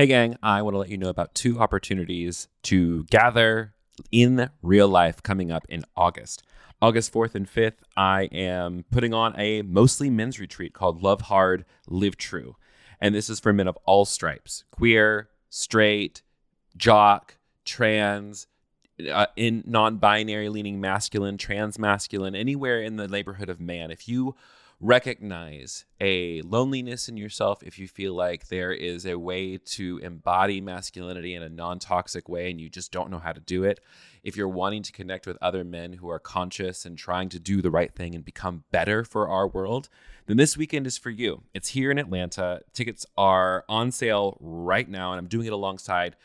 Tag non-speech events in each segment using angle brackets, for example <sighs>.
Hey, gang, I want to let you know about two opportunities to gather in real life coming up in August. August 4th and 5th, I am putting on a mostly men's retreat called Love Hard, Live True. And this is for men of all stripes queer, straight, jock, trans, uh, in non-binary leaning masculine, trans masculine, anywhere in the neighborhood of man. If you recognize a loneliness in yourself, if you feel like there is a way to embody masculinity in a non-toxic way and you just don't know how to do it, if you're wanting to connect with other men who are conscious and trying to do the right thing and become better for our world, then this weekend is for you. It's here in Atlanta. Tickets are on sale right now, and I'm doing it alongside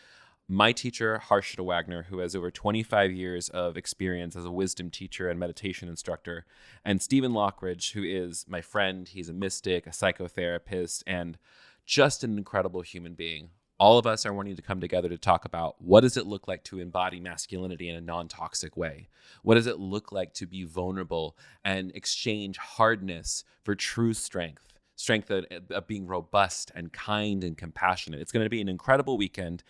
my teacher, Harshada Wagner, who has over 25 years of experience as a wisdom teacher and meditation instructor, and Stephen Lockridge, who is my friend. He's a mystic, a psychotherapist, and just an incredible human being. All of us are wanting to come together to talk about what does it look like to embody masculinity in a non-toxic way? What does it look like to be vulnerable and exchange hardness for true strength? Strength of, of, being robust and kind and compassionate. It's going to be an incredible weekend,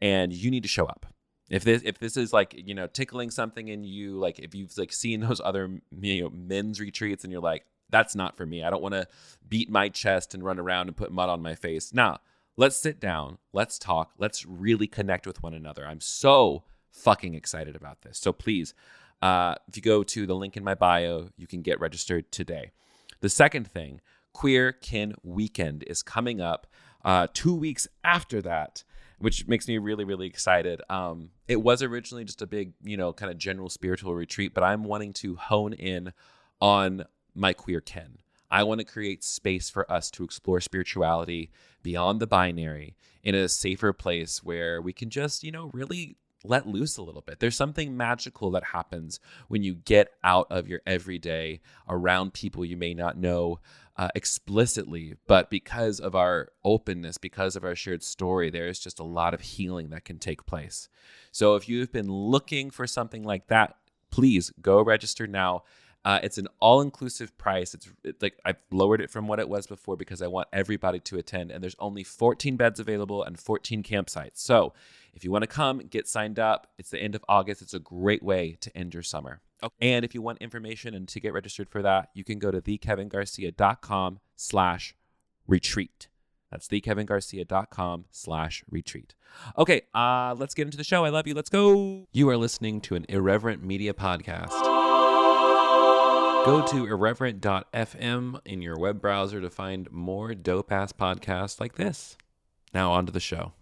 and you need to show up. If this if this is like you know tickling something in you, like if you've like seen <laughs> those other you know men's retreats and you're like that's not for me. I don't want to beat my chest and run around and put mud on my face. Now, let's sit down, let's talk, let's really connect with one another. I'm so fucking excited about this. So please, uh, if you go to the link in my bio, you can get registered today. The second thing, Queer Kin Weekend is coming up uh, two weeks after that, which makes me really, really excited. Um, it was originally just a big, you know, kind of general spiritual retreat, but I'm wanting to hone in on my queer kin. I want to create space for us to explore spirituality beyond the binary in a safer place where we can just, you know, really let loose a little bit. There's something magical that happens when you get out of your everyday around people you may not know uh, explicitly, but because of our openness, because of our shared story, there's just a lot of healing that can take place. So if you've been looking for something like that, please go register now. Uh, it's an all-inclusive price. It's it, like I've lowered it from what it was before because I want everybody to attend. And there's only 14 beds available and 14 campsites. So if you want to come, get signed up. It's the end of August. It's a great way to end your summer. Okay. And if you want information and to get registered for that, you can go to thekevingarcia.com slash retreat. That's thekevingarcia.com slash retreat. Okay, uh, let's get into the show. I love you. Let's go. You are listening to an irreverent media podcast. Go to irreverent.fm in your web browser to find more dope ass podcasts like this. Now, on to the show.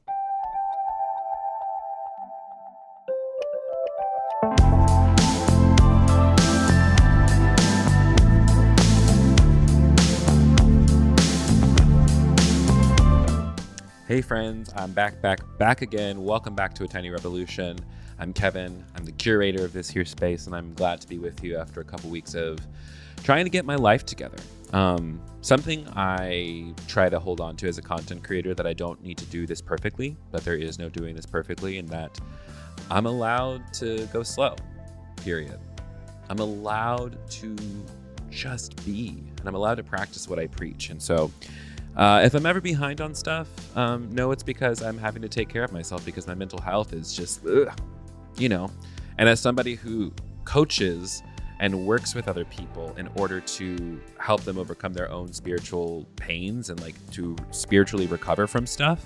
Hey friends, I'm back, back, back again. Welcome back to A Tiny Revolution. I'm Kevin. I'm the curator of this here space, and I'm glad to be with you after a couple weeks of trying to get my life together. Um, something I try to hold on to as a content creator that I don't need to do this perfectly, but there is no doing this perfectly, and that I'm allowed to go slow, period. I'm allowed to just be, and I'm allowed to practice what I preach. And so, uh, if I'm ever behind on stuff, um, no, it's because I'm having to take care of myself because my mental health is just, ugh, you know. And as somebody who coaches and works with other people in order to help them overcome their own spiritual pains and like to spiritually recover from stuff,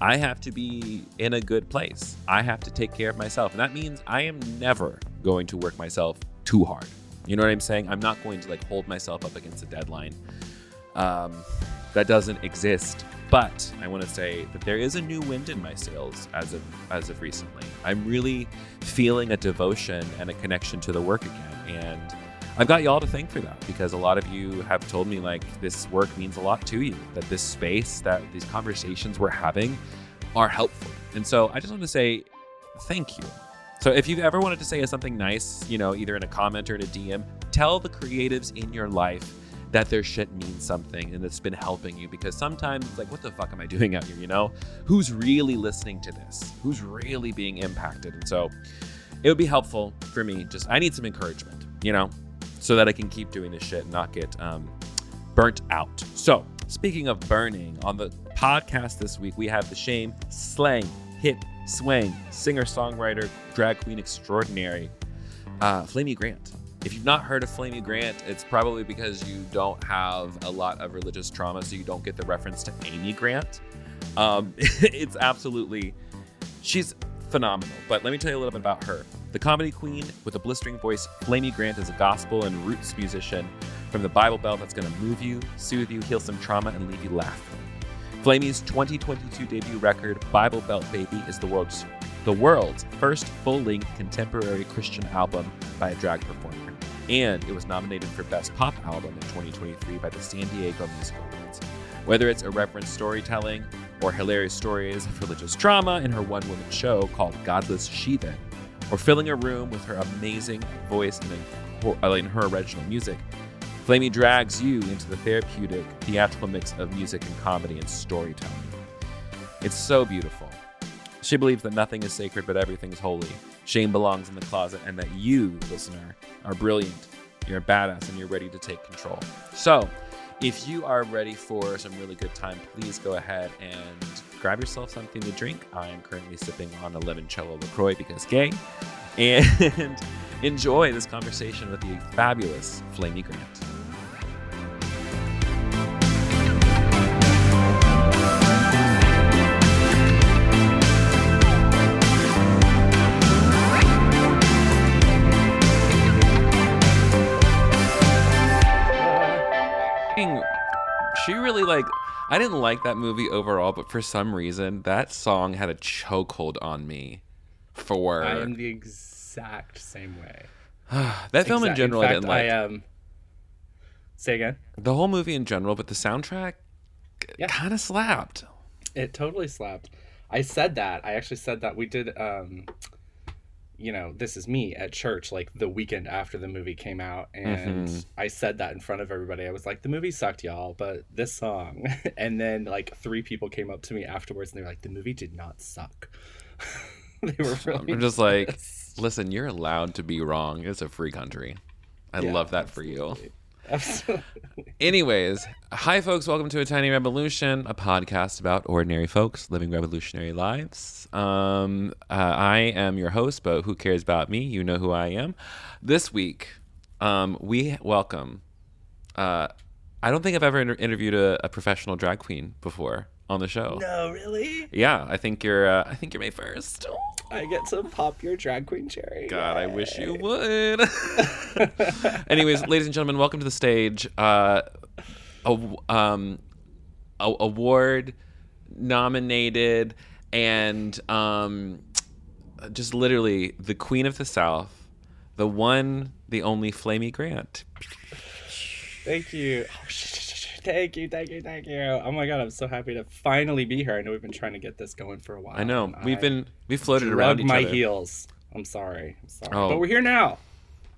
I have to be in a good place. I have to take care of myself. And that means I am never going to work myself too hard. You know what I'm saying? I'm not going to like hold myself up against a deadline. Um, that doesn't exist. But I want to say that there is a new wind in my sails as of as of recently. I'm really feeling a devotion and a connection to the work again, and I've got y'all to thank for that because a lot of you have told me like this work means a lot to you, that this space, that these conversations we're having are helpful. And so I just want to say thank you. So if you've ever wanted to say something nice, you know, either in a comment or in a DM, tell the creatives in your life that their shit means something and it's been helping you because sometimes it's like, what the fuck am I doing out here? You know, who's really listening to this? Who's really being impacted? And so it would be helpful for me. Just, I need some encouragement, you know, so that I can keep doing this shit and not get um, burnt out. So Speaking of burning, on the podcast this week, we have the shame, slang, hip, swang, singer songwriter, drag queen extraordinary, uh, Flamy Grant. If you've not heard of Flamy Grant, it's probably because you don't have a lot of religious trauma, so you don't get the reference to Amy Grant. Um, <laughs> it's absolutely, she's phenomenal. But let me tell you a little bit about her. The comedy queen with a blistering voice, Flamy Grant is a gospel and roots musician from the Bible Belt that's going to move you, soothe you, heal some trauma, and leave you laughing. Flamy's 2022 debut record, Bible Belt Baby, is the world's the world's first full-length contemporary Christian album by a drag performer, and it was nominated for Best Pop Album in 2023 by the San Diego Music Awards. Whether it's irreverent storytelling or hilarious stories of religious drama in her one-woman show called Godless Sheathen, or filling a room with her amazing voice and in, uh, in her original music, Flamy drags you into the therapeutic, theatrical mix of music and comedy and storytelling. It's so beautiful. She believes that nothing is sacred but everything is holy. Shame belongs in the closet, and that you, listener, are brilliant. You're a badass and you're ready to take control. So, if you are ready for some really good time, please go ahead and grab yourself something to drink. I am currently sipping on a limoncello LaCroix because gay. <laughs> And enjoy this conversation with the fabulous Flamy Grant. Really like I didn't like that movie overall, but for some reason that song had a chokehold on me. For I am the exact same way. <sighs> that film in general in fact, I didn't like. I, um, say again. The whole movie in general, but the soundtrack Yeah. kind of slapped. It totally slapped. I said that. I actually said that we did. Um, you know, this is me at church, like the weekend after the movie came out, and Mhm. I said that in front of everybody. I was like, "The movie sucked, y'all, but this song." <laughs> and then like three people came up to me afterwards, and they were like, "The movie did not suck." <laughs> they were really. I'm just like, listen, you're allowed to be wrong. It's a free country. I Yeah, love that for you. Absolutely. Anyways, hi folks, welcome to a tiny revolution, a podcast about ordinary folks living revolutionary lives. Um, uh, I am your host, but who cares about me? You know who I am. This week, um, we welcome. Uh, I don't think I've ever inter- interviewed a, a professional drag queen before on the show. No, really? Yeah, I think you're. Uh, I think you're my first. I get to pop your drag queen cherry. God, I wish you would. <laughs> Anyways, ladies and gentlemen, welcome to the stage. Uh, a, um, a, award nominated and um, just literally the queen of the South, the one, the only Flamy Grant. Thank you. Oh, sh- Thank you, thank you, thank you. Oh my god, I'm so happy to finally be here. I know we've been trying to get this going for a while. I know we've I been we floated around each my other. heels. I'm sorry. I'm sorry. Oh. But we're here now.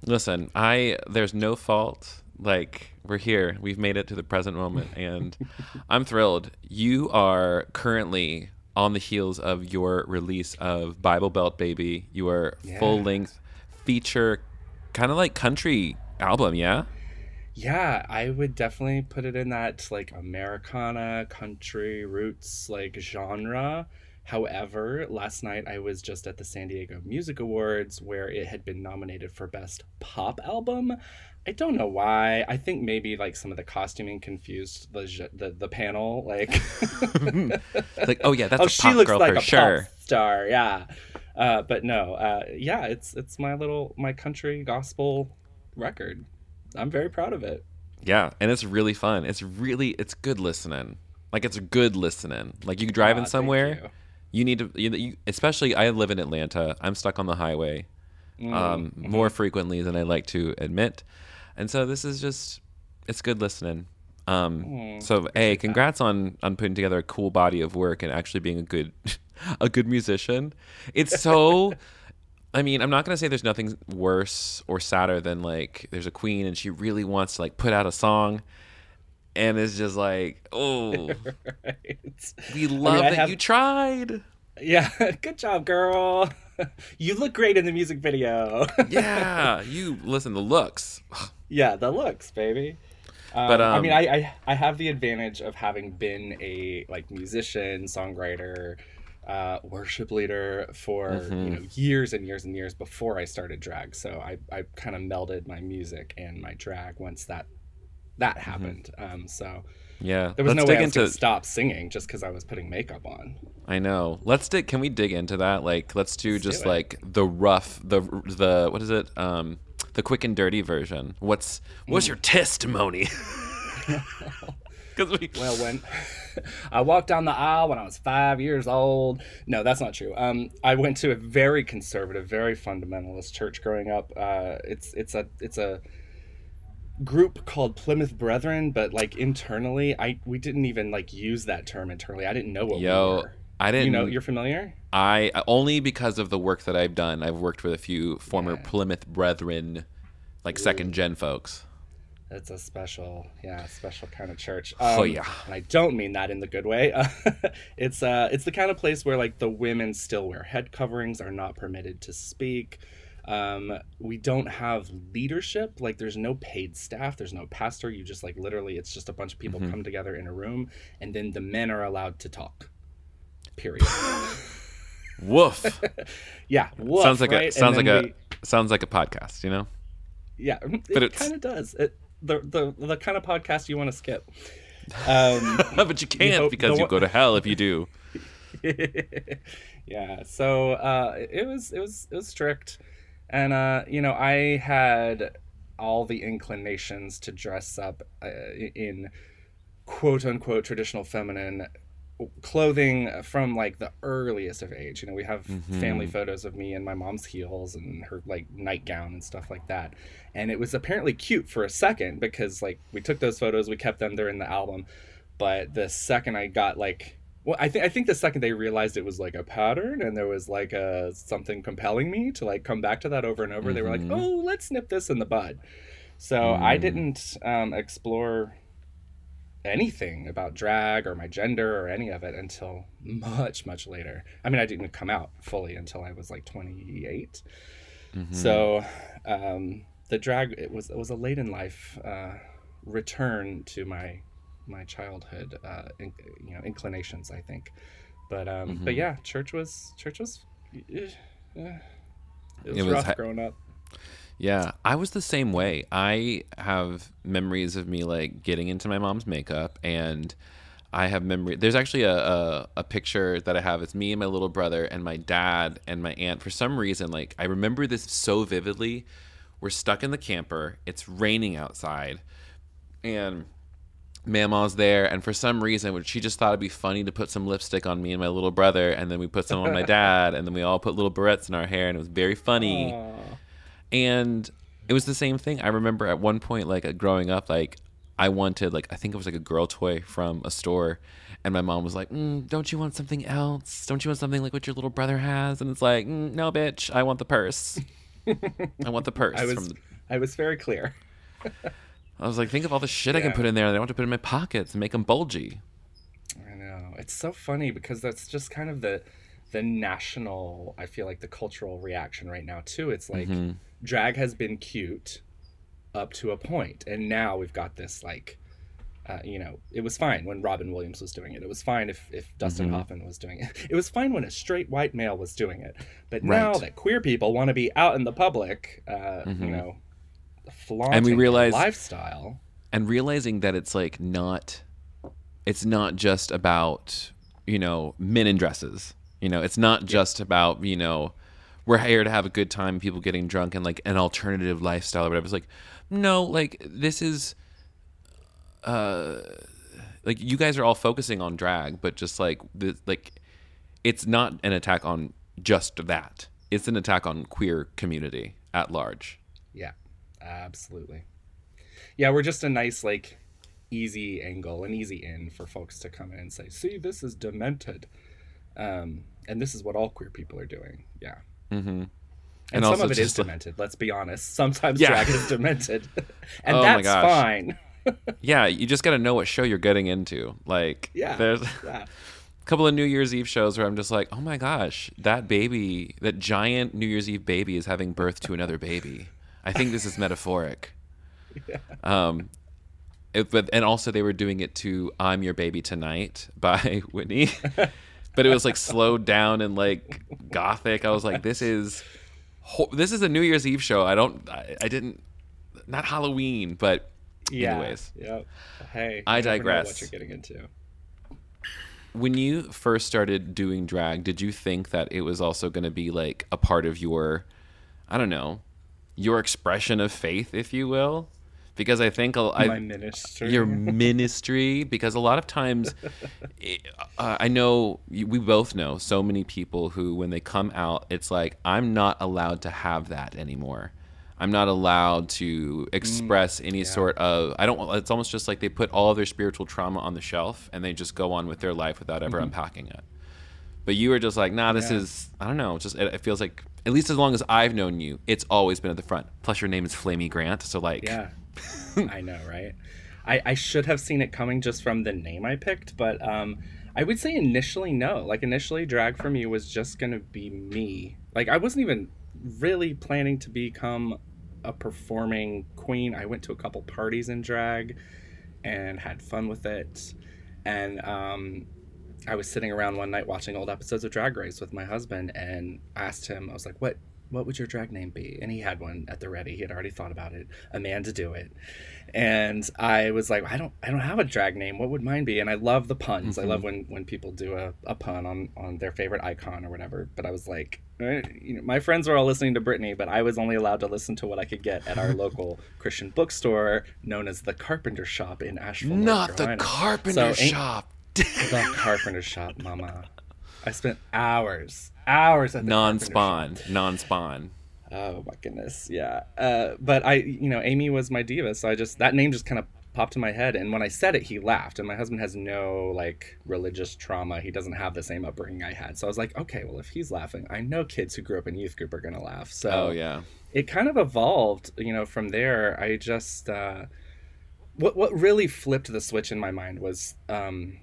Listen, I there's no fault. Like we're here. We've made it to the present moment and <laughs> I'm thrilled. You are currently on the heels of your release of Bible Belt Baby, your Yeah. full-length feature kind of like country album, yeah? Yeah, I would definitely put it in that like Americana, country, roots like genre. However, last night I was just at the San Diego Music Awards where it had been nominated for Best Pop Album. I don't know why. I think maybe like some of the costuming confused the the, the panel. Like, <laughs> Like, oh yeah, that's oh, a she pop looks girl like for a sure. pop star. Yeah, uh, but no. Uh, yeah, it's it's my little my country gospel record. I'm very proud of it. Yeah, and it's really fun. It's really it's good listening. Like it's good listening. Like you driving thank somewhere, you. you need to you, you especially I live in Atlanta. I'm stuck on the highway Mm, um, mm-hmm. more frequently than I like to admit. And so this is just it's good listening. Um, Mm, so hey, congrats on on putting together a cool body of work and actually being a good <laughs> a good musician. It's so I mean, I'm not gonna say there's nothing worse or sadder than like there's a queen and she really wants to like put out a song and it's just like, oh, <laughs> right. we love I that have- you tried. Yeah, <laughs> good job, girl. <laughs> you look great in the music video. Yeah, you listen, the looks. <sighs> yeah, the looks, baby. Um, But, I mean, um, I, I I have the advantage of having been a like musician, songwriter, uh, worship leader for Mhm. you know years and years and years before I started drag. So I I kind of melded my music and my drag once that that happened. Um, so Yeah. there was Let's no way I was into stop singing just because I was putting makeup on. I know. Let's dig can we dig into that? Like let's do Let's just it. like the rough the the what is it? Um the quick and dirty version. What's what's your testimony? <laughs> <laughs> Cuz we Well, when <laughs> I walked down the aisle when I was five years old. No, that's not true. Um, I went to a very conservative, very fundamentalist church growing up. Uh, it's it's a it's a group called Plymouth Brethren, but like internally, I we didn't even like use that term internally. I didn't know what Yo, we were. I didn't You know, you're familiar. I only because of the work that I've done. I've worked with a few former Yeah. Plymouth Brethren like second gen folks. It's a special, yeah, special kind of church. Oh, Um, yeah. and I don't mean that in the good way. <laughs> it's uh, it's the kind of place where like the women still wear head coverings, are not permitted to speak. Um, we don't have leadership. Like, there's no paid staff. There's no pastor. You just like literally, it's just a bunch of people Mhm. come together in a room, and then the men are allowed to talk. Period. <laughs> Woof. <laughs> yeah. woof, sounds like right? a sounds like a we- sounds like a podcast, you know? Yeah, it, But it's- kind of does. It, the the the kind of podcast you want to skip. <laughs> Um, but you can't hope- because you go to hell if you do. <laughs> yeah so uh it was it was it was strict and uh you know i had all the inclinations to dress up uh, in quote unquote traditional feminine clothing from like the earliest of age you know we have family Mhm. photos of me in my mom's heels and her like nightgown and stuff like that and it was apparently cute for a second because like we took those photos we kept them they're in the album but the second i got like well i think i think the second they realized it was like a pattern and there was like a something compelling me to like come back to that over and over they were like Mhm. oh let's nip this in the bud so i Mm. didn't um, explore anything about drag or my gender or any of it until much much later i mean i didn't come out fully until i was like 28 Mhm. so um, the drag it was it was a late in life uh, return to my my childhood uh, in, you know inclinations I think but um, but Mhm. yeah church was church was eh, it was, It was rough growing up Yeah, I was the same way. I have memories of me like getting into my mom's makeup, and I have memory. There's actually a, a a picture that I have. It's me and my little brother and my dad and my aunt. For some reason, like I remember this so vividly. We're stuck in the camper. It's raining outside, and Mama's there, and for some reason, she just thought it'd be funny to put some lipstick on me and my little brother, and then we put some on my <laughs> dad, and then we all put little barrettes in our hair, and it was very funny Aw. And it was the same thing. I remember at one point like growing up like i wanted like i think it was like a girl toy from a store. And my mom was like mm, don't you want something else? Don't you want something like what your little brother has? And it's like mm, no bitch. I want the purse. I want the <laughs> purse I was the, I was very clear. <laughs> I was like think of all the shit i can put in there. I want to put in my pockets and make them bulgy. I know. It's so funny because that's just kind of the the national I feel like the cultural reaction right now too. It's like Mhm. drag has been cute up to a point and now we've got this like uh, you know, it was fine when Robin Williams was doing it. It was fine if, if Dustin Mhm. Hoffman was doing it. <laughs> It was fine when a straight white male was doing it. But now that queer people want to be out in the public, uh, you Mhm. know, flaunting their realize- lifestyle. and realizing that it's like not it's not just about you know men in dresses you know it's not just about you know we're here to have a good time people getting drunk and like an alternative lifestyle or whatever it's like no like this is uh like you guys are all focusing on drag but just like the like it's not an attack on just that it's an attack on queer community at large Yeah, absolutely. Yeah, we're just a nice, like, easy angle, an easy in for folks to come in and say, see, this is demented. Um, and this is what all queer people are doing. Yeah. mm-hmm. And, And some of it is just, like- demented, let's be honest. Sometimes Yeah. drag is <laughs> demented. <laughs> and Oh my that's fine. <laughs> Yeah, you just got to know what show you're getting into. Like, Yeah. there's a couple of New Year's Eve shows where I'm just like, oh my gosh, that baby, that giant New Year's Eve baby is having birth to another baby. I think this is metaphoric. Um, It, but and also they were doing it to "I'm Your Baby Tonight" by Whitney, but it was like slowed down and like gothic. I was like, this is ho- this is a New Year's Eve show. I don't, I, I didn't, not Halloween, but Yeah. anyways. Yep. Hey. I digress. What you're getting into? When you first started doing drag, did you think that it was also going to be like a part of your, I don't know, your expression of faith, if you will? Because I think I, My ministry. your <laughs> ministry because a lot of times uh, i know we both know so many people who when they come out it's like i'm not allowed to have that anymore i'm not allowed to express any sort of i don't it's almost just like they put all their spiritual trauma on the shelf and they just go on with their life without ever unpacking it but you were just like nah this Yeah. is i don't know just it, it feels like at least as long as i've known you it's always been at the front plus your name is flamy grant so like Yeah. <laughs> I know, right? I, I should have seen it coming just from the name I picked, but um, I would say initially no. Like initially, drag for me was just gonna be me. Like I wasn't even really planning to become a performing queen. I went to a couple parties in drag and had fun with it, and um, I was sitting around one night watching old episodes of Drag Race with my husband, and asked him, I was like, "What what would your drag name be?" And he had one at the ready. He had already thought about it. Amanda Do It. And I was like, I don't I don't have a drag name. What would mine be? And I love the puns. I love when when people do a, a pun on on their favorite icon or whatever. But I was like, eh, you know, my friends were all listening to Britney, but I was only allowed to listen to what I could get at our <laughs> local Christian bookstore known as the Carpenter Shop in Asheville. Not the carpenter So shop <laughs> the carpenter shop, mama. I spent hours, hours at non-spawn non-spawn Oh my goodness, yeah. Uh, but I, you know, Amy was my diva, so I just that name just kind of popped in my head, and when I said it, he laughed. And my husband has no like religious trauma; he doesn't have the same upbringing I had. So I was like, okay, well, if he's laughing, I know kids who grew up in youth group are gonna laugh. So oh yeah it kind of evolved you know from there i just uh what what really flipped the switch in my mind was um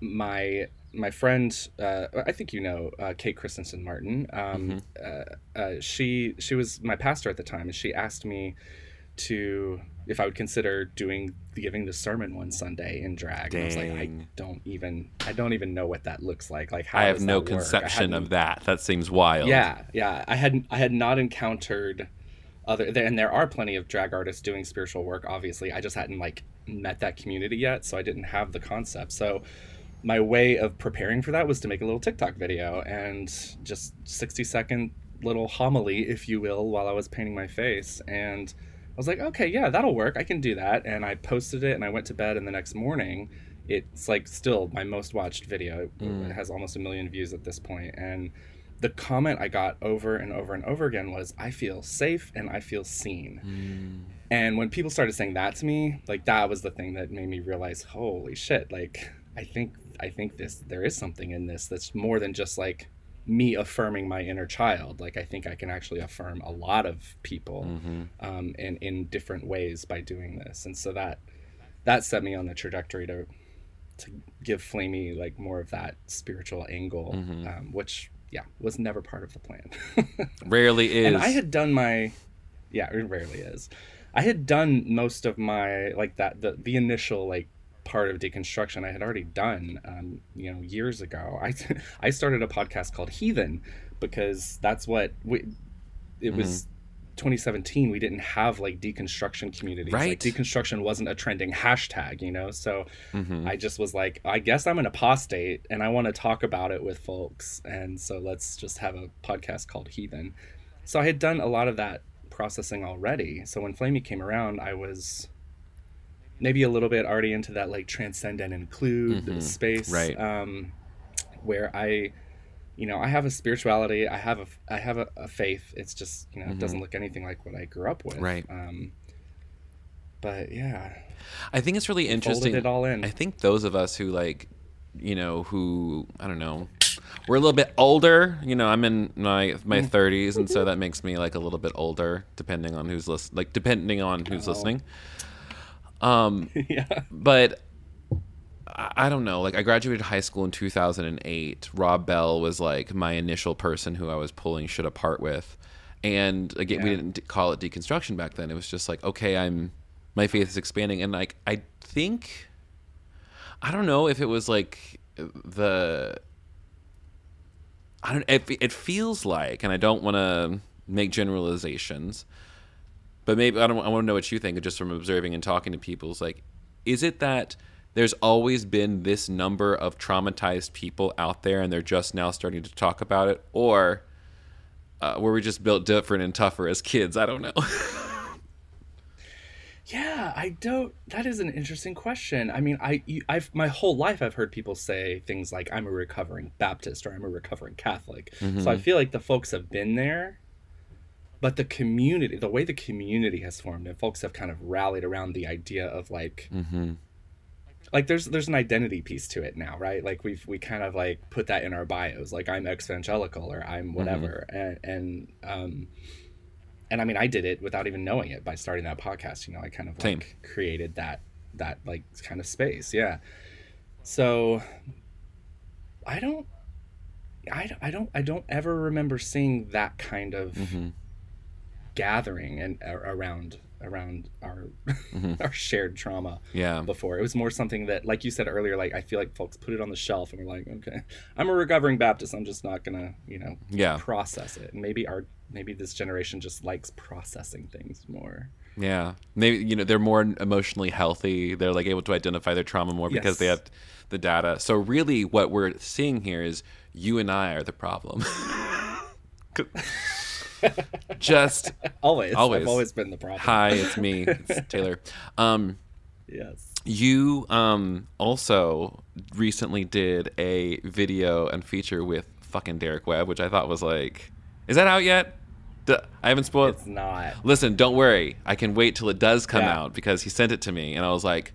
my my friend uh i think you know uh, kate christensen martin. Um uh, uh, she she was my pastor at the time and she asked me to if i would consider doing giving the sermon one sunday in drag and i was like i don't even i don't even know what that looks like. Like how i have no conception of that. That seems wild. Yeah, yeah. I had I had not encountered other and there are plenty of drag artists doing spiritual work. Obviously, I just hadn't like met that community yet, so I didn't have the concept. So my way of preparing for that was to make a little TikTok video and just sixty second little homily, if you will, while I was painting my face and. I was like, okay, yeah, that'll work. I can do that. And I posted it and I went to bed. And the next morning, it's like still my most watched video. It mm. has almost a million views at this point. And the comment I got over and over and over again was, I feel safe and I feel seen. Mm. And when people started saying that to me, like that was the thing that made me realize, holy shit, like I think I think this there is something in this that's more than just like me affirming my inner child. Like I think I can actually affirm a lot of people um, in in different ways by doing this. And so that that set me on the trajectory to to give Flamy like more of that spiritual angle, um, which yeah was never part of the plan. <laughs> rarely is and I had done my yeah it rarely is. I had done most of my like that the the initial like part of deconstruction I had already done um, you know years ago. I <laughs> I started a podcast called Heathen because that's what we it was 2017 we didn't have like deconstruction communities like Right. deconstruction wasn't a trending hashtag you know so Mhm. I just was like, I guess I'm an apostate and I want to talk about it with folks. And so let's just have a podcast called Heathen. So I had done a lot of that processing already. So when Flamy came around, I was maybe a little bit already into that like transcend and include Mhm. space. Right. Um, where I, you know, I have a spirituality, I have a, I have a, a faith. It's just, you know, it doesn't look anything like what I grew up with. Right. Um, but yeah, I think it's really interesting. it all in. I think those of us who like, you know, who I don't know, we're a little bit older. You know, I'm in my my 30s, and so that makes me like a little bit older, depending on who's listening. Like depending on who's Oh. listening. Um, <laughs> yeah. but I don't know. Like I graduated high school in 2008. Rob Bell was like my initial person who I was pulling shit apart with. And again, we didn't call it deconstruction back then. It was just like, okay, I'm my faith is expanding and like I think I don't know if it was like the I don't it, it feels like and I don't want to make generalizations but maybe I don't I want to know what you think just from observing and talking to people is like is it that there's always been this number of traumatized people out there and they're just now starting to talk about it or uh, were we just built different and tougher as kids I don't know <laughs> Yeah, I don't. That is an interesting question. I mean, I, you- I've my whole life I've heard people say things like "I'm a recovering Baptist" or "I'm a recovering Catholic." So I feel like the folks have been there, but the community, the way the community has formed, and folks have kind of rallied around the idea of like, mm-hmm. like there's there's an identity piece to it now, right? Like we've we kind of like put that in our bios, like I'm evangelical or I'm whatever, and and um, and I mean I did it without even knowing it by starting that podcast. You know, I kind of Same. like created that that like kind of space, yeah. So I don't. I, don't- I don't I don't ever remember seeing that kind of Mm-hmm. Gathering and uh, around around our <laughs> our shared trauma yeah before. It was more something that, like you said earlier, like I feel like folks put it on the shelf and we're like, okay, I'm a recovering Baptist. I'm just not gonna, you know, Yeah. process it. And maybe our maybe this generation just likes processing things more. Yeah, maybe you know they're more emotionally healthy. They're like able to identify their trauma more because they have the data. So really, what we're seeing here is you and I are the problem. <laughs> Just Always, Always. I've always been the problem. hi, it's me, <laughs> it's Taylor. Um, Yes. you um also recently did a video and feature with fucking Derek Webb, which I thought was like, is that out yet? I haven't spoiled. It's not. Listen, don't worry. I can wait till it does come Yeah. out because he sent it to me, and I was like,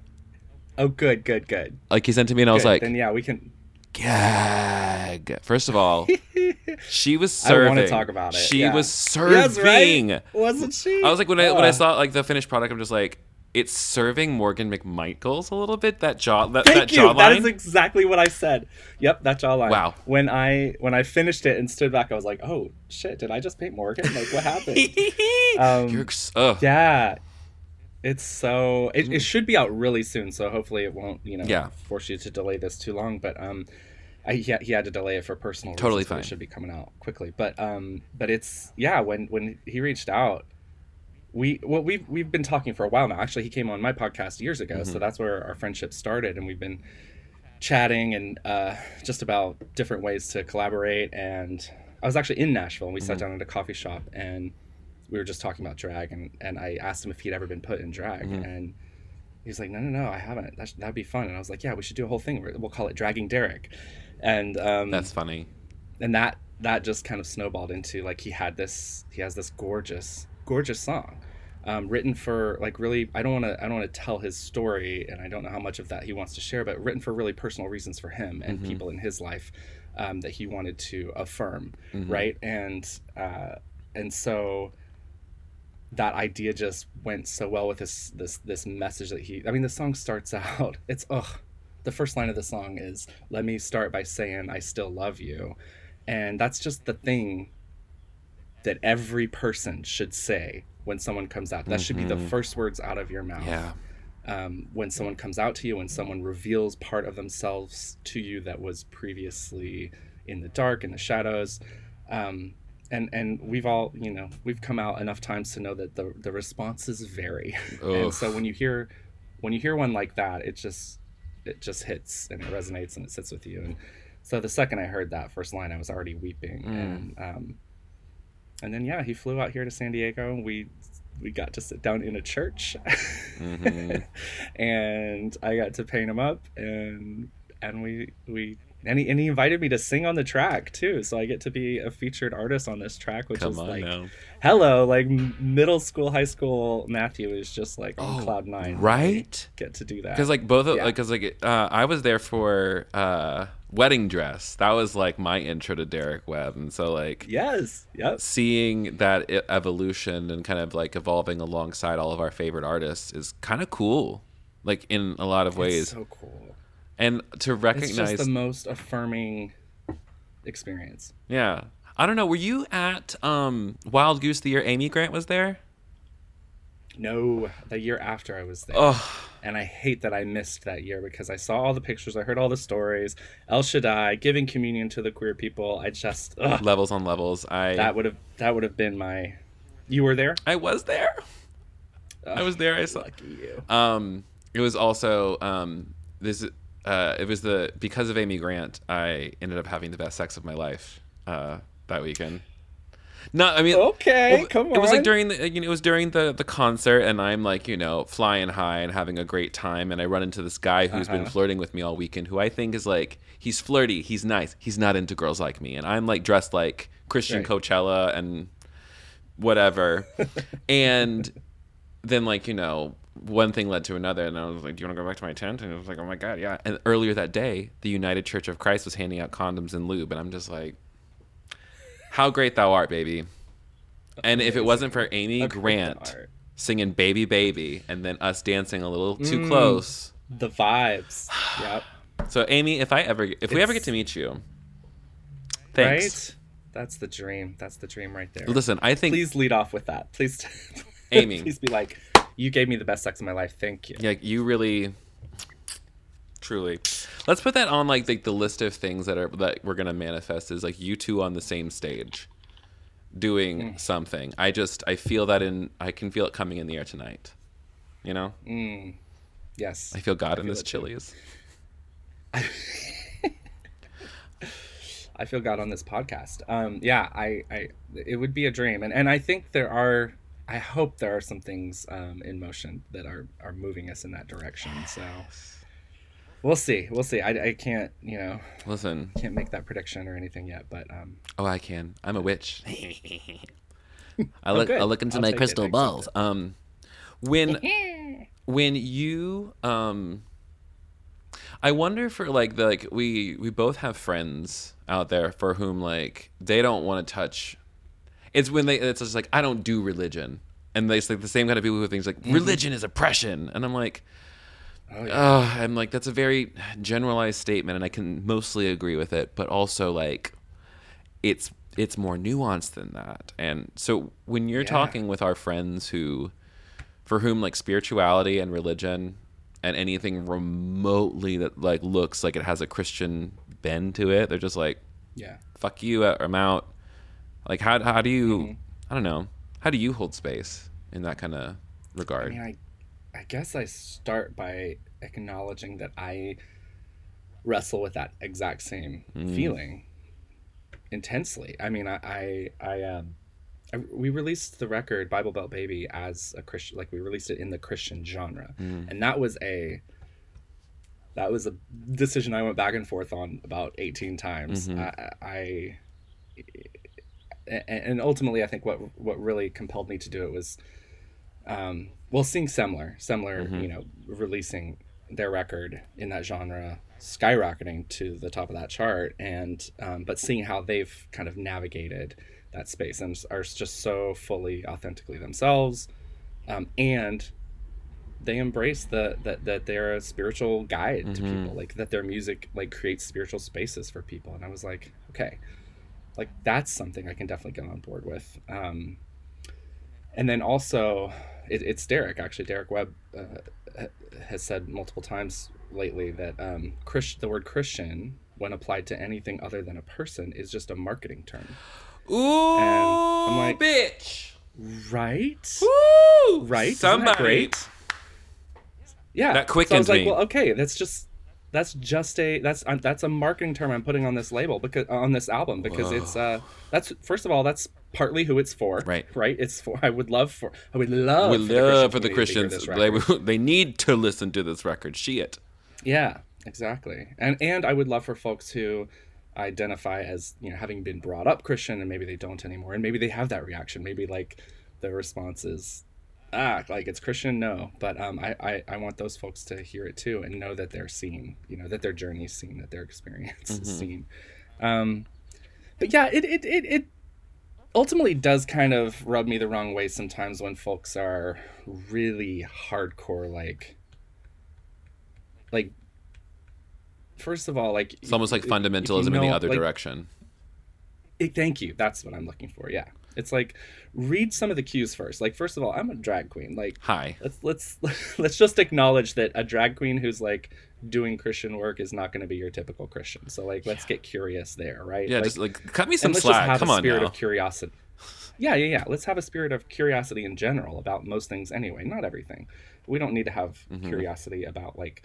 Oh, good, good, good. like he sent it to me, and I was like, then yeah, we can. Gag. First of all, <laughs> she was serving. I serving. wanna talk about it, She yeah. was Yes, serving. right? Wasn't she? I was like, when I when I Uh, saw like the finished product, I'm just like, it's serving Morgan McMichaels a little bit. That jaw, that, Thank that you. That jawline. is exactly what I said. Yep, that jawline. Wow. When I when I finished it and stood back, I was like, "Oh shit! Did I just paint Morgan? Like, what happened?" <laughs> Um, You're, ugh. yeah, it's so. It, it should be out really soon, so hopefully it won't you know Yeah. force you to delay this too long. But um, I, he, had, he had to delay it for personal Totally reasons, fine. It should be coming out quickly. But um, but it's yeah. When when he reached out, we well we've we've been talking for a while now. Actually, he came on my podcast years ago, Mm-hmm. so that's where our friendship started, and we've been chatting and uh, just about different ways to collaborate. And I was actually in Nashville, and we Mm-hmm. sat down at a coffee shop, and we were just talking about drag, and and I asked him if he'd ever been put in drag, Mm-hmm. and he's like, no, no, no, I haven't. That that'd be fun. And I was like, yeah, we should do a whole thing. We'll call it Dragging Derek, and um, That's funny. and that that just kind of snowballed into like he had this he has this gorgeous gorgeous song um, written for like really i don't want to i don't want to tell his story and i don't know how much of that he wants to share but written for really personal reasons for him and people in his life um, that he wanted to affirm right and uh, and so that idea just went so well with this this this message that he i mean the song starts <laughs> out it's ugh the first line of the song is let me start by saying i still love you and that's just the thing that every person should say when someone comes out that should be the first words out of your mouth Yeah. um, when someone comes out to you, when someone reveals part of themselves to you that was previously in the dark, in the shadows. Um, and, and we've all, you know, we've come out enough times to know that the, the responses vary. <laughs> and so when you hear, when you hear one like that, it just, it just hits and it resonates and it sits with you. And so the second I heard that first line, I was already weeping. And, um, and then, yeah, he flew out here to San Diego. and We, we got to sit down in a church Mhm. <laughs> and I got to paint him up and and we we and he, and he invited me to sing on the track too so I get to be a featured artist on this track which Come is like now. hello like middle school high school Matthew is just like on Oh, cloud nine Right? get to do that Because like both of Yeah. like because like uh, I was there for uh, wedding dress. That was like my intro to Derek Webb, and so like yes yep seeing that evolution and kind of like evolving alongside all of our favorite artists is kind of cool. Like in a lot of ways, it's so cool and to recognize it's just the most affirming experience yeah. I don't know. Were you at um, Wild Goose the year Amy Grant was there? No, the year after I was there. Oh, And I hate that I missed that year because I saw all the pictures, I heard all the stories. El Shaddai giving communion to the queer people. I just ugh, levels on levels. I that would have that would have been my. You were there. I was there. I was there. I saw. Lucky you. Um, it was also um this. Uh, it was the because of Amy Grant. I ended up having the best sex of my life. Uh, that weekend. Not, I mean, Okay, well, come on. It was like during the, you know, it was during the the concert, and I'm like, you know, flying high and having a great time, and I run into this guy who's been Uh-huh. flirting with me all weekend, who I think is like, he's flirty, he's nice, he's not into girls like me, and I'm like dressed like Christian Right. Coachella and whatever, <laughs> and then like you know one thing led to another and i was like do you want to go back to my tent and it was like oh my god yeah and earlier that day the united church of christ was handing out condoms and lube and i'm just like how great thou art baby and if it wasn't for amy Okay, grant singing baby baby and then us dancing a little too Mm. close the vibes. yep. so amy if i ever if we ever get to meet you thanks Right. That's the dream. That's the dream right there. listen i think Please lead off with that. Please, <laughs> Amy. Please be like, you gave me the best sex of my life. Thank you. Yeah, you really, truly. Let's put that on like the, the list of things that are that we're gonna manifest is like you two on the same stage, doing something. I just I feel that in I can feel it coming in the air tonight. You know, Mm. Yes. I feel God in feel this it too. <laughs> I feel God on this podcast. Um, yeah, I, I, it would be a dream, and and I think there are. I hope there are some things um, in motion that are are moving us in that direction. So we'll see. We'll see. I, I can't you know Listen, can't make that prediction or anything yet, but um, oh I can. I'm a witch. <laughs> I look I look into I'll my take it. crystal balls. it. Um, when <laughs> when you um i wonder for like the like we we both have friends out there for whom like they don't want to touch it's when they it's just like i don't do religion. And they it's like the same kind of people who think like religion is oppression. And i'm like oh yeah, uh, i'm like that's a very generalized statement and i can mostly agree with it but also like it's it's more nuanced than that. And so when you're Yeah. talking with our friends who for whom like spirituality and religion and anything remotely that like looks like it has a christian bend to it they're just like yeah. fuck you i'm out like how, how do you Mm-hmm. i don't know how do you hold space in that kind of regard? I mean, I, I guess I start by acknowledging that I wrestle with that exact same Mm. feeling intensely. I mean, I, I, I, um, I, we released the record Bible Belt Baby as a Christian, like we released it in the Christian genre, Mm. and that was a, that was a decision I went back and forth on about eighteen times. Mhm. I, I, and ultimately, I think what what really compelled me to do it was um, well, seeing Semler, Semler, Mhm. you know, releasing their record in that genre, skyrocketing to the top of that chart, and um, but seeing how they've kind of navigated that space and are just so fully authentically themselves, um, and they embrace the that that they're a spiritual guide to Mhm. people, like that their music like creates spiritual spaces for people, and I was like, okay, like that's something I can definitely get on board with. Um, and then also it, it's derek actually. Derek webb uh, has said multiple times lately that um, Chris, the word christian when applied to anything other than a person is just a marketing term. Ooh I'm like- bitch. Right? Woo! right? Isn't that somebody. great? Yeah. That quickens so i was like me. well okay that's just that's just a that's uh, that's a marketing term i'm putting on this label because on this album because it's uh that's first of all that's partly who it's for Right. right it's for i would love for i would love we for the love for the community to hear Christians. They, <laughs> they need to listen to this record. Shit. Yeah, exactly. And and I would love for folks who identify as, you know, having been brought up Christian and maybe they don't anymore and maybe they have that reaction. Maybe like the response is ah, like it's Christian, no. But um I, I, I want those folks to hear it too and know that they're seen, you know, that their journey is seen, that their experience Mhm. is seen. Um but yeah, it it, it it ultimately does kind of rub me the wrong way sometimes when folks are really hardcore like like first of all like It's almost like if you fundamentalism in the other like, direction. it, thank you. That's what I'm looking for. Yeah. It's like read some of the cues first. Like first of all, I'm a drag queen. Like Hi. let's let's <laughs> let's just acknowledge that a drag queen who's like doing Christian work is not going to be your typical Christian. So like let's get curious there, right? Yeah, like, just like cut me some and let's just slack. have Come a on spirit now. of curiosity. Yeah, yeah, yeah. Let's have a spirit of curiosity in general about most things anyway, not everything. We don't need to have Mm-hmm. curiosity about like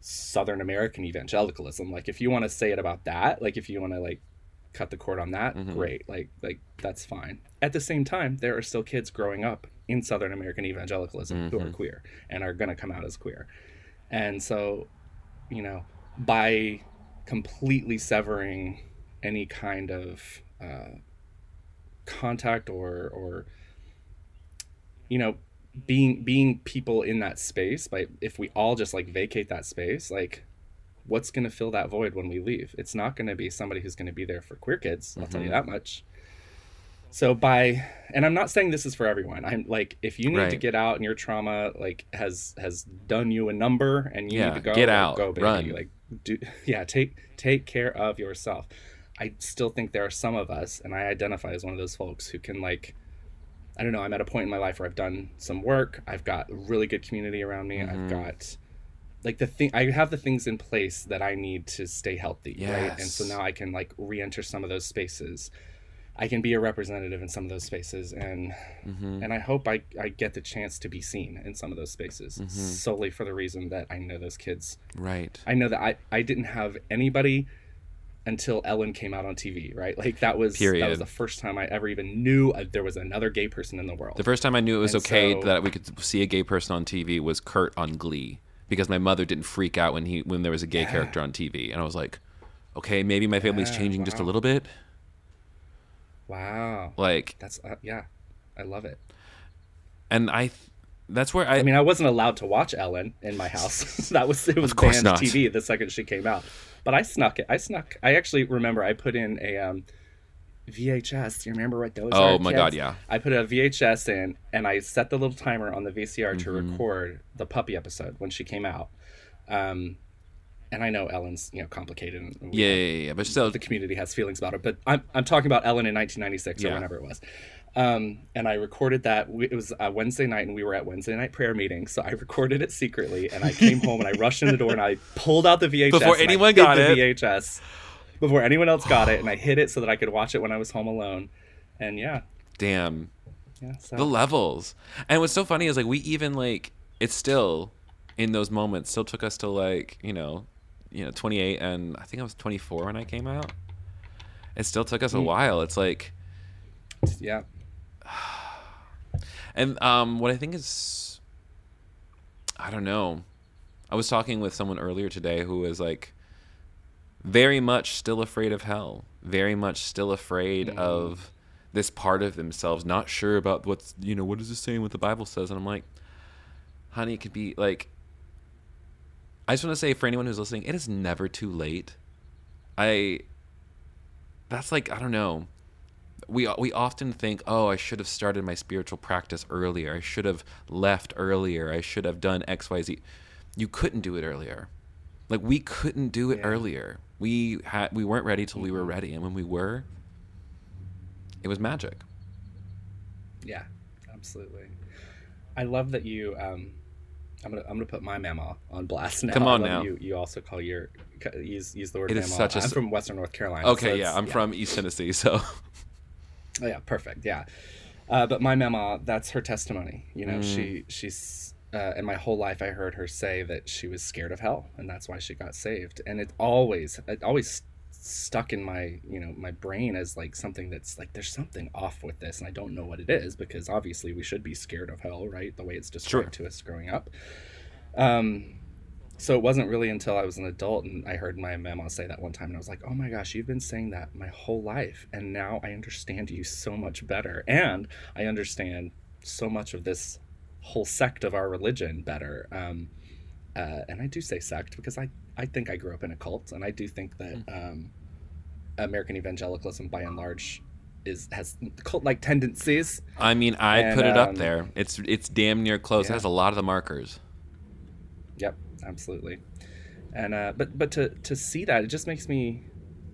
Southern American evangelicalism. Like if you want to say it about that, like if you want to like cut the cord on that, Mm-hmm. great. Like like that's fine. At the same time, there are still kids growing up in Southern American evangelicalism who Mm-hmm. are queer and are going to come out as queer. And so, you know, by completely severing any kind of uh, contact or or you know being being people in that space by if we all just like vacate that space like what's going to fill that void when we leave it's not going to be somebody who's going to be there for queer kids i'll tell you that much so by and i'm not saying this is for everyone i'm like if you need to get out and your trauma like has has done you a number and you Yeah, need to go get out, go baby run. like do <laughs> yeah take take care of yourself i still think there are some of us and i identify as one of those folks who can like I don't know. I'm at a point in my life where I've done some work. I've got really good community around me. Mm-hmm. I've got like the thing. I have the things in place that I need to stay healthy, right? And so now I can like re-enter some of those spaces. I can be a representative in some of those spaces, and Mm-hmm. and I hope I I get the chance to be seen in some of those spaces Mm-hmm. solely for the reason that I know those kids. Right. I know that I I didn't have anybody until Ellen came out on TV, right? Like that was that was the first time I ever even knew uh, there was another gay person in the world. The first time I knew it was And okay so- that we could see a gay person on TV was Kurt on Glee because my mother didn't freak out when he when there was a gay character on TV, and I was like, okay, maybe my family's Yeah, changing just a little bit. Wow. Like, That's uh, yeah. I love it. and I, th- that's where I, I mean, I wasn't allowed to watch Ellen in my house. <laughs> that was it was banned not. TV the second she came out. But I snuck it. I snuck. I actually remember I put in a um, VHS. Do you remember what those are? Oh my God, yeah. I put a VHS in and I set the little timer on the VCR to Mm-hmm. record the puppy episode when she came out. Um, and I know Ellen's you know complicated. And yeah, yeah, yeah, yeah, but still, the community has feelings about it. But I'm, I'm talking about Ellen in 1996 or Yeah. whenever it was. Um, and I recorded that. It was a Wednesday night, and we were at Wednesday night prayer meeting. So I <laughs> recorded it secretly, and I came home and I rushed in the door and I pulled out the VHS Before anyone got the it. VHS before anyone else got it, and I hid it so that I could watch it when I was home alone. And yeah, damn. yeah. So. The levels. And what's so funny is like we even like it's still in those moments still took us to like you know you know 28 and i think i was 24 when i came out. It still took us a while. It's like yeah, <sighs> and um what i think is i don't know. I was talking with someone earlier today who was like very much still afraid of hell very much still afraid Mm. of this part of themselves not sure about what's you know what is this saying what the bible says and i'm like honey it could be like i just want to say for anyone who's listening it is never too late. I that's like i don't know. We we often think oh i should have started my spiritual practice earlier. I should have left earlier. I should have done xyz you couldn't do it earlier like we couldn't do it Yeah. earlier we had we weren't ready till we were ready and when we were it was magic yeah, absolutely. I love that you. Um, I'm gonna I'm gonna put my mama on blast now. Come on now. You you also call your use use the word It mama. is such a I'm from Western North Carolina. okay so yeah i'm from east tennessee so Oh, yeah, perfect. Yeah, uh, but my mama, that's her testimony. You know, Mm. she she's uh, in my whole life I heard her say that she was scared of hell, and that's why she got saved. And it always it always stuck in my you know my brain as like something that's like there's something off with this, and I don't know what it is because obviously we should be scared of hell, right? The way it's described to us growing up. Um, so it wasn't really until I was an adult and I heard my mama say that one time, and I was like, "Oh my gosh, you've been saying that my whole life, and now I understand you so much better, and I understand so much of this whole sect of our religion better." Um, uh, and I do say sect because I I think I grew up in a cult, and I do think that um, American evangelicalism, by and large, is has cult-like tendencies. i mean i And, put it up um, there it's it's damn near close yeah. it has a lot of the markers Yep, absolutely. And uh, but but to to see that, it just makes me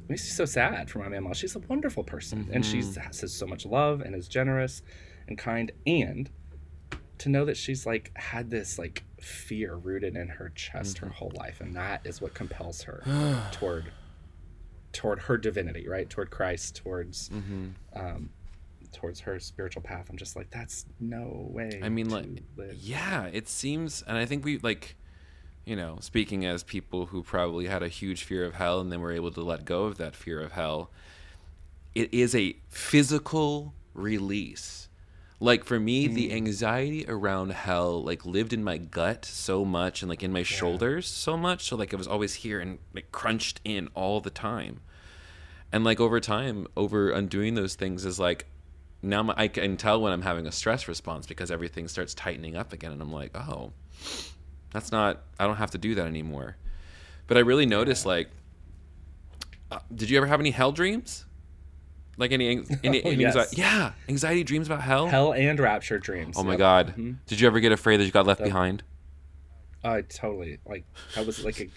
makes me so sad for my mama. She's a wonderful person, and she Mm-hmm. has so much love and is generous and kind. And to know that she's like had this like fear rooted in her chest Mm-hmm. her whole life, and that is what compels her <gasps> toward toward her divinity, right? Toward Christ, towards Mm-hmm. um, towards her spiritual path. I'm just like, that's no way. I mean, like, live. yeah, it seems, and I think we like, you know, speaking as people who probably had a huge fear of hell and then were able to let go of that fear of hell, it is a physical release. Like for me, the anxiety around hell like lived in my gut so much and like in my shoulders so much, so like it was always here and like crunched in all the time. And like over time, over undoing those things is like now my, I can tell when I'm having a stress response because everything starts tightening up again, and I'm like, oh, that's not. I don't have to do that anymore. But I really noticed like, uh, did you ever have any hell dreams? Like any any, <laughs> any Oh, yes. anxiety? Yeah, anxiety dreams about hell. hell and rapture dreams. oh my Yep. god! Mhm. Did you ever get afraid that you got left behind? Uh, totally. Like that was like a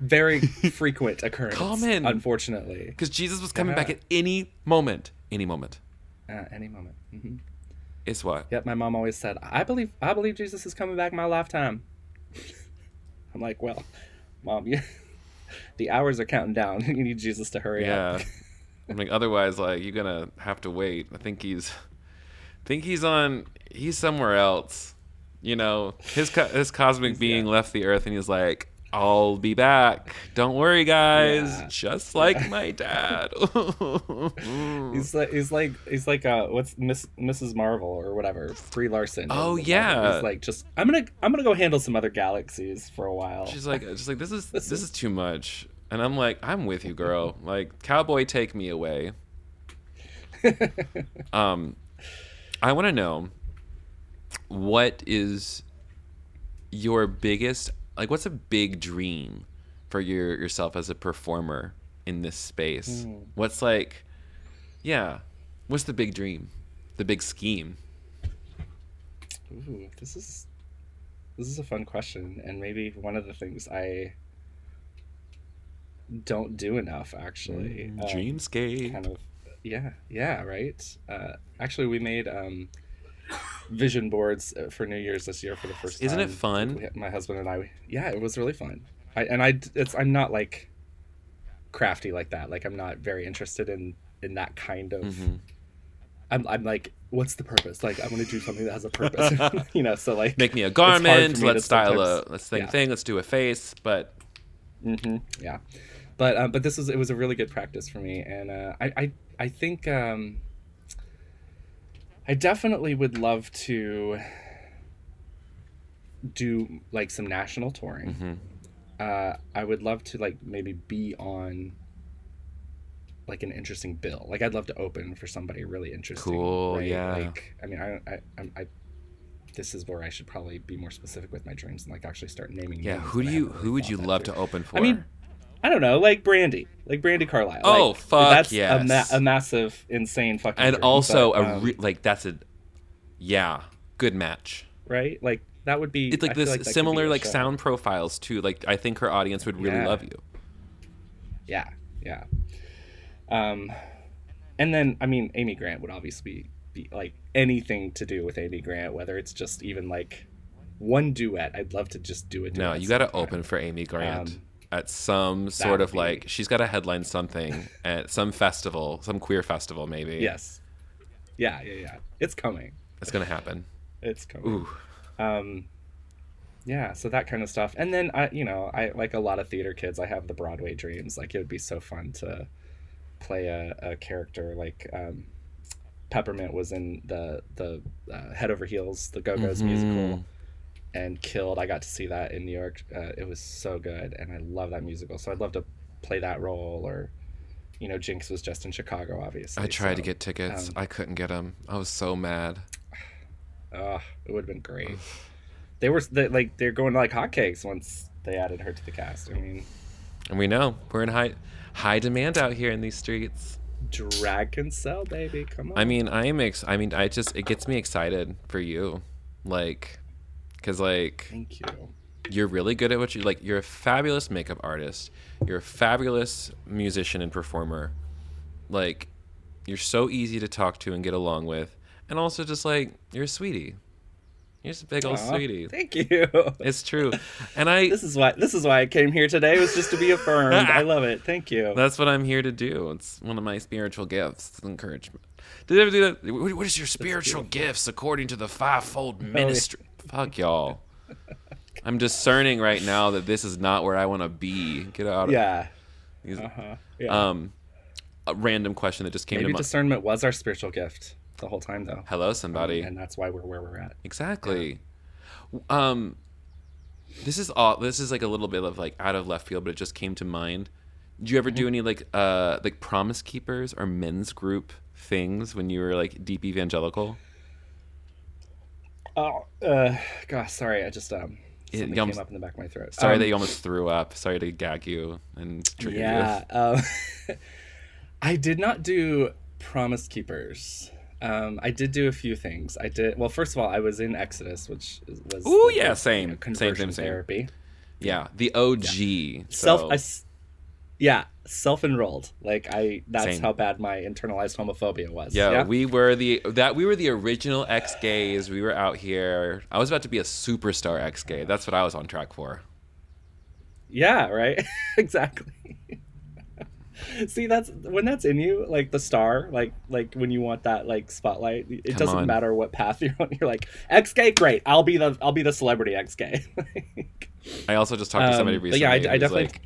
very <laughs> frequent occurrence. Common. unfortunately, Because Jesus was coming back at any moment. Any moment. at any moment. Mm-hmm. It's what? Yep. My mom always said, "I believe, I believe Jesus is coming back in my lifetime." <laughs> I'm like, well, mom, you, the hours are counting down. you need Jesus to hurry Yeah. up. I'm like, otherwise, like you're gonna have to wait. I think he's, I think he's on. He's somewhere else. You know, his co- his cosmic being yeah. left the Earth, and he's like, "I'll be back. Don't worry, guys. Yeah. Just like <laughs> my dad." <laughs> He's like, he's like, he's like, uh, what's Miss Mrs. Marvel or whatever, Brie Larson. Oh, the Marvel. yeah. He's like, just I'm gonna, I'm gonna go handle some other galaxies for a while. She's like, just like this is <laughs> This this is- is too much, and I'm like, I'm with you, girl. <laughs> Like, cowboy, take me away. <laughs> Um, I want to know what is your biggest like what's a big dream for your yourself as a performer in this space? Hmm. What's like yeah, what's the big dream? The big scheme? Ooh, this is this is a fun question, and maybe one of the things I don't do enough actually. Um, Dreamscape. kind of, yeah, yeah, right. Uh, actually, we made um, vision boards uh, for New Year's this year for the first time. Isn't it fun? My husband and I. Yeah, it was really fun. I and I. It's I'm not like crafty like that. Like I'm not very interested in in that kind of. Mhm. I'm, I'm like, what's the purpose? Like, I want to do something that has a purpose, <laughs> you know. So like, Make me a garment, me let's style a let's thing yeah. thing, let's do a face, but Mm-hmm. Yeah, but um, but this was it was a really good practice for me, and uh, I I I think um, I definitely would love to do like some national touring. Mhm. Uh, I would love to like maybe be on like an interesting bill. Like I'd love to open for somebody really interesting. Cool, right? yeah. Like I mean I I I. This is where I should probably be more specific with my dreams and like actually start naming. yeah, who do you who would you love through. to open for? I mean, I don't know, like Brandi, like Brandi Carlile. Oh, like, fuck that's a, ma- a massive, insane fucking. and dream, also but, a um, re- like that's a yeah, good match. right, like that would be. It's like I this like be similar like show. sound profiles too. Like I think her audience would really Yeah. love you. Yeah, yeah. Um, and then I mean, Amy Grant would obviously be like anything to do with Amy Grant, whether it's just even like one duet. I'd love to just do a duet. No, you got to open for Amy Grant Um, at some sort would of be- like she's got to headline something at some festival, some queer festival maybe. Yes. Yeah, yeah, yeah. It's coming. it's gonna happen. It's coming. Ooh, um yeah so that kind of stuff and then i you know i like a lot of theater kids i have the broadway dreams like it would be so fun to play a, a character like um peppermint was in the the uh, head over heels the go-go's Mhm. musical and killed i got to see that in new york uh, it was so good and i love that musical so i'd love to play that role or you know Jinkx was just in chicago obviously I tried to get tickets. um, I couldn't get them. I was so mad. <sighs> Oh, it would have been great. They were they, like they're going like hotcakes once they added her to the cast. I mean, And we know we're in high high demand out here in these streets. drag can sell, baby. Come on. I mean, I am ex- I mean, I just it gets me excited for you, like, cause like thank you. you're really good at what you like. You're a fabulous makeup artist. You're a fabulous musician and performer. Like, you're so easy to talk to and get along with, and also just like you're a sweetie. You're just a big old Aw, sweetie. Thank you. <laughs> It's true, and I. This is why this is why I came here today was just to be affirmed. I <laughs> love it. Thank you. That's what I'm here to do. It's one of my spiritual gifts, it's encouragement. Did you ever do that? What what is your spiritual gifts according to the fivefold Oh, ministry? Fuck y'all. I'm discerning right now that this is not where I want to be. Get out of here. Yeah. these- Uh-huh. Yeah. Um, a random question that just came Maybe to mind. discernment was our spiritual gift the whole time though. Hello, somebody. And that's why we're where we're at. Exactly. Um, this is all. This is like a little bit of like out of left field, but it just came to mind. Did you ever Mm-hmm. do any like uh like promise keepers or men's group things when you were like deep evangelical? Oh, uh, gosh, sorry. I just um It- almost- came up in the back of my throat. Sorry Um, that you almost threw up. Sorry to gag you and trigger you. Yeah. Um, <laughs> I did not do promise keepers. Um, I did do a few things. I did well. First of all, I was in Exodus, which was oh yeah, same. you know, Same, same, same. therapy. Yeah, the OG. Self, so- I s yeah, self-enrolled. Like I, that's Same. how bad my internalized homophobia was. Yeah, we were the that we were the original ex gays. We were out here. I was about to be a superstar ex gay. That's what I was on track for. Yeah, right. <laughs> exactly. <laughs> See, that's when that's in you, like the star, like like when you want that like spotlight. It Come doesn't on. matter what path <laughs> you're on. You're like ex gay, great. I'll be the I'll be the celebrity ex gay. I also just talked to somebody Um, recently. yeah, I- I definitely- like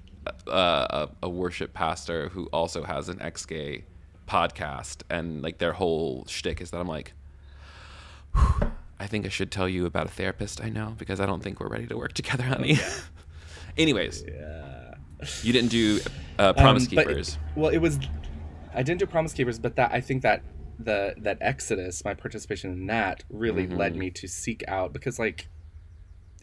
uh, a, a worship pastor who also has an ex gay podcast, and like their whole shtick is that I'm like, "Whew, I think I should tell you about a therapist I know because I don't think we're ready to work <laughs> together, honey. <laughs> Anyways, yeah. you didn't do uh, Promise Um, but it- Keepers. well, it was. I didn't do Promise Keepers, but that I think that the that Exodus, my participation in that, really Mm-hmm. led me to seek out because like.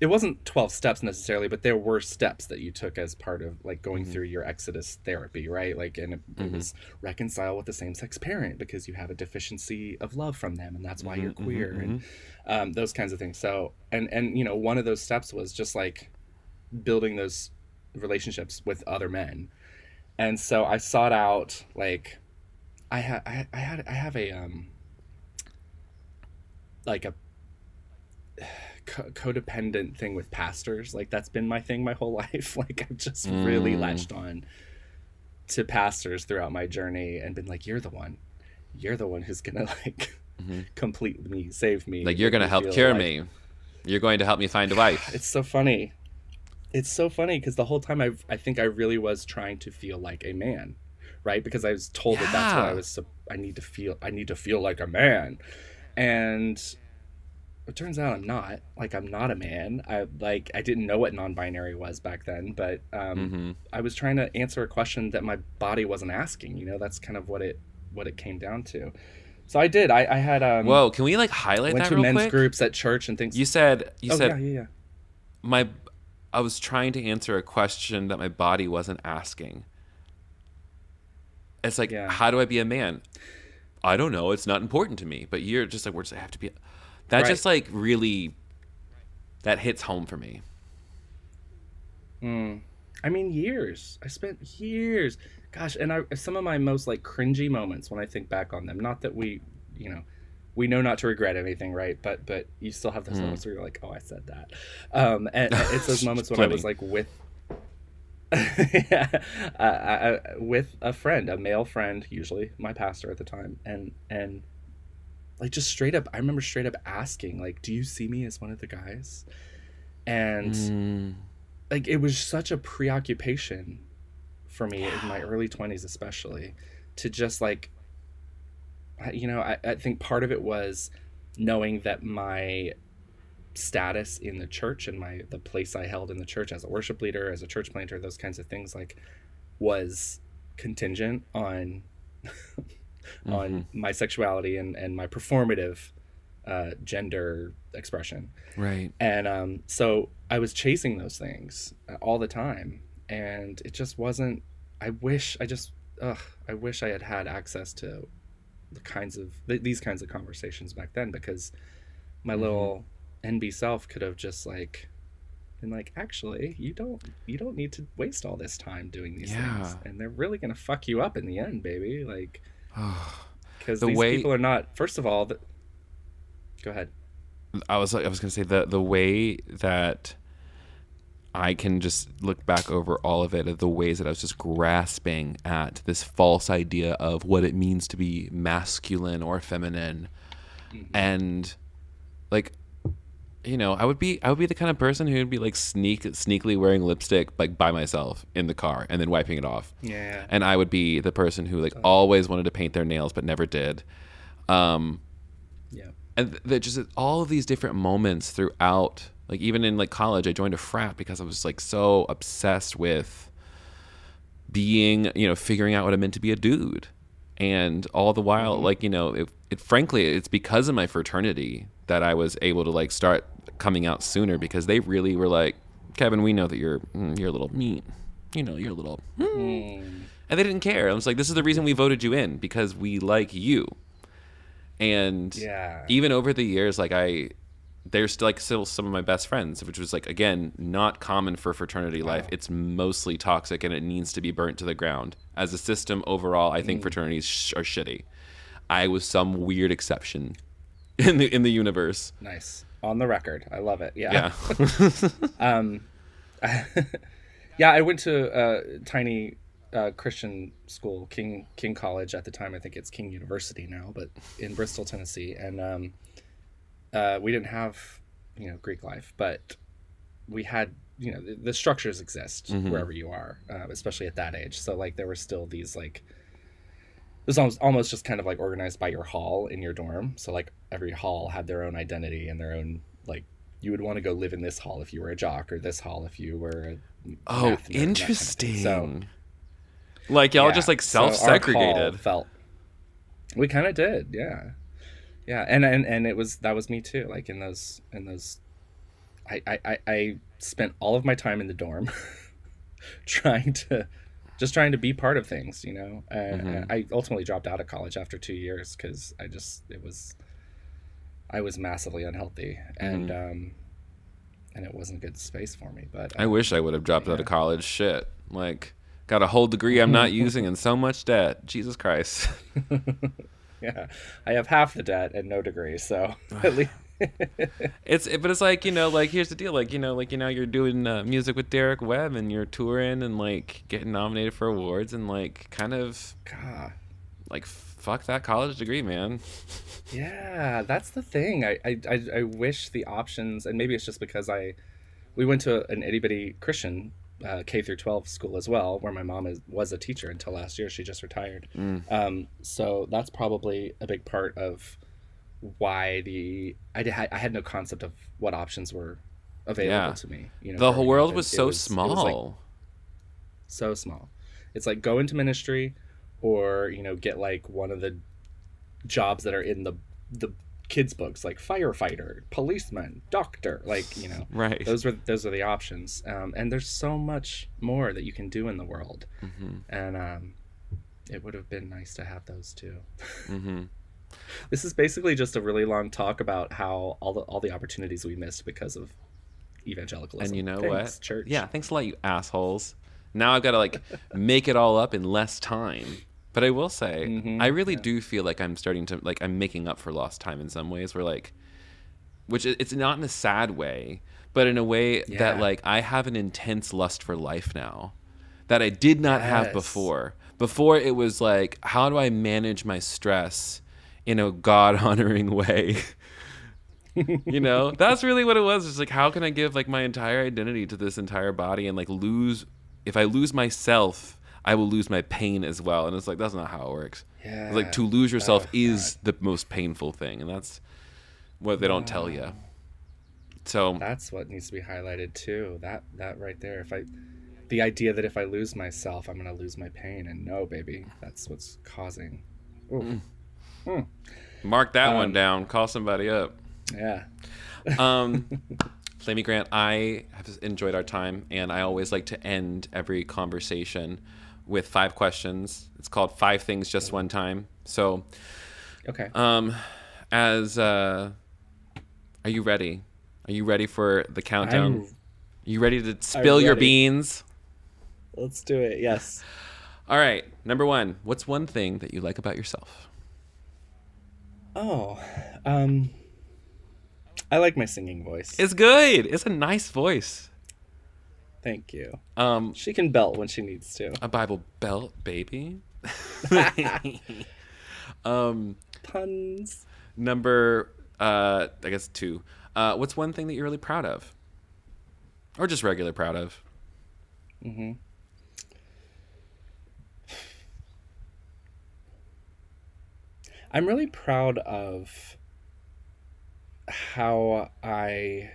It wasn't 12 steps necessarily, but there were steps that you took as part of like going Mm-hmm. through your Exodus therapy, right? Like, and it, it was reconcile with the same sex parent because you have a deficiency of love from them, and that's why you're Mm-hmm, queer, and um, those kinds of things. So, and and you know, one of those steps was just like building those relationships with other men and so i sought out like i had I, I had i have a um like a co- codependent thing with pastors like that's been my thing my whole <laughs> life like i've just really Mm. latched on to pastors throughout my journey and been like you're the one you're the one who's gonna <laughs> like complete me save me Mm-hmm. Like you're gonna help cure like- me. You're going to help me find a <sighs> wife. it's so funny. It's so funny because the whole time I I think I really was trying to feel like a man, right? Because I was told that that's what I was. I need to feel. I need to feel like a man, and it turns out I'm not. Like I'm not a man. I like I didn't know what non-binary was back then, but um, hmm I was trying to answer a question that my body wasn't asking. You know, that's kind of what it what it came down to. So I did. I, I had um, Whoa, can we like highlight went that to men's quick? groups at church and things. You said you oh said yeah, yeah, yeah. my I was trying to answer a question that my body wasn't asking. It's like, Yeah. how do I be a man? I don't know. It's not important to me. But you're just like, we're just I have to be. That Right. just like really, that hits home for me. Mm. I mean, years. I spent years. Gosh, and I some of my most like cringy moments when I think back on them. Not that we, you know, we know not to regret anything, right? But but you still have those Mm. moments where you're like, oh, I said that. Um, and, and it's those <laughs> moments when I was like with. <laughs> yeah, uh, I, I, with a friend, a male friend, usually my pastor at the time, and and like just straight up, I remember straight up asking, like, "Do you see me as one of the guys?" And Mm. like it was such a preoccupation for me in my early 20s especially to just like you know I, I think part of it was knowing that my status in the church and my the place i held in the church as a worship leader as a church planter those kinds of things like was contingent on <laughs> on my sexuality and and my performative uh, gender expression Right. and um, so I was chasing those things uh, all the time, and it just wasn't. I wish I just, ugh, I wish I had had access to the kinds of th- these kinds of conversations back then because my Mhm. little NB self could have just like and like actually you don't you don't need to waste all this time doing these Yeah. things and they're really gonna fuck you up in the end baby like <sighs> because The these way- people are not first of all the... go ahead. I was I was gonna say the the way that I can just look back over all of it, of the ways that I was just grasping at this false idea of what it means to be masculine or feminine, mm-hmm. and like, you know, I would be I would be the kind of person who would be like sneak sneakily wearing lipstick like by myself in the car and then wiping it off. Yeah and I would be the person who like always wanted to paint their nails but never did. Um, yeah. and th- th- just all of these different moments throughout like even in like college i joined a frat because i was like so obsessed with being you know figuring out what it meant to be a dude. And all the while like you know it, it frankly it's because of my fraternity that i was able to like start coming out sooner because they really were like kevin we know that you're mm, you're a little mean. You know you're a little mm." and they didn't care. I was like this is the reason we voted you in because we like you. And Yeah. even over the years like i they're still like still some of my best friends which was like again not common for fraternity life. It's mostly toxic and it needs to be burnt to the ground. As a system overall i think fraternities sh- are shitty. I was some weird exception <laughs> in the in the universe. Nice on the record. I love it. Yeah. Yeah. <laughs> Um <laughs> yeah i went to a tiny uh, christian school king king college at the time. I think it's king university now but in bristol tennessee. And um, uh, we didn't have you know greek life but we had you know the, the structures exist wherever you are uh, especially at that age. So like there were still these like it was almost, almost just kind of like organized by your hall in your dorm. So like every hall had their own identity and their own like you would want to go live in this hall if you were a jock or this hall if you were a oh math nerd and kind of interesting so like y'all yeah, just like so our hall self-segregated. felt we kind of did yeah. Yeah and, and and it was that was me too like in those in those I, I I- I spent all of my time in the dorm <laughs> trying to just trying to be part of things you know? And, Mm-hmm. and i ultimately dropped out of college after two years because i just it was i was massively unhealthy and um and it wasn't a good space for me but Mm-hmm. i wish i would have dropped out of college. Shit. Like got a whole degree i'm not <laughs> using and so much debt. Jesus christ. <laughs> <laughs> Yeah. I have half the debt and no degree so <sighs> at least It's but it's like you know like here's the deal. Like you know like you know you're doing uh, music with Derek Webb and you're touring and like getting nominated for awards and like kind of God. Like fuck that college degree man <laughs> Yeah, that's the thing. I, I, I, wish the options, and maybe it's just because I, we went to an itty bitty Christian uh, K through 12 school as well, where my mom is, was a teacher until last year. She just retired. Um, so that's probably a big part of why the I, did, I had no concept of what options were available Yeah. to me. You know, the whole world was so was, like, small so small. It's like go into ministry or, you know, get like one of the jobs that are in the the kids books like firefighter, policeman, doctor, like, you know. right Those were those are the options. Um, and there's so much more that you can do in the world. hmm And um it would have been nice to have those too. hmm <laughs> This is basically just a really long talk about how all the all the opportunities we missed because of evangelicalism. and you know Thanks, what Church. yeah thanks a lot you assholes now I've got to like <laughs> make it all up in less time but I will say Mhm, I really do feel like I'm starting to like I'm making up for lost time in some ways where like which it's not in a sad way but in a way that like I have an intense lust for life now that I did not have before. Before it was like how do I manage my stress in a god honoring <laughs> way? You know? <laughs> That's really what it was. It's like how can i give like my entire identity to this entire body and like lose if i lose myself i will lose my pain as well and it's like that's not how it works Yeah. It's like to lose yourself Oh, is the most painful thing and that's what they don't tell you so That's what needs to be highlighted too. That that right there. If I the idea that if I lose myself, I'm gonna lose my pain. And no, baby, that's what's causing. Oof. mark that one Um, down call somebody up Yeah. um <laughs> Flamy Grant, I have enjoyed our time, and I always like to end every conversation with five questions. It's called Five Things Just One Time. So, Okay. um, as uh, are you ready? Are you ready for the countdown? You ready to spill your beans? Let's do it. Yes. All right. Number one. What's one thing that you like about yourself? Oh, um, I like my singing voice. It's good. It's a nice voice. Thank you. Um, She can belt when she needs to. a Bible belt, baby. <laughs> <laughs> um, Puns. number, uh, I guess two. Uh, what's one thing that you're really proud of, or just regular proud of? Mm-hmm. I'm really proud of how I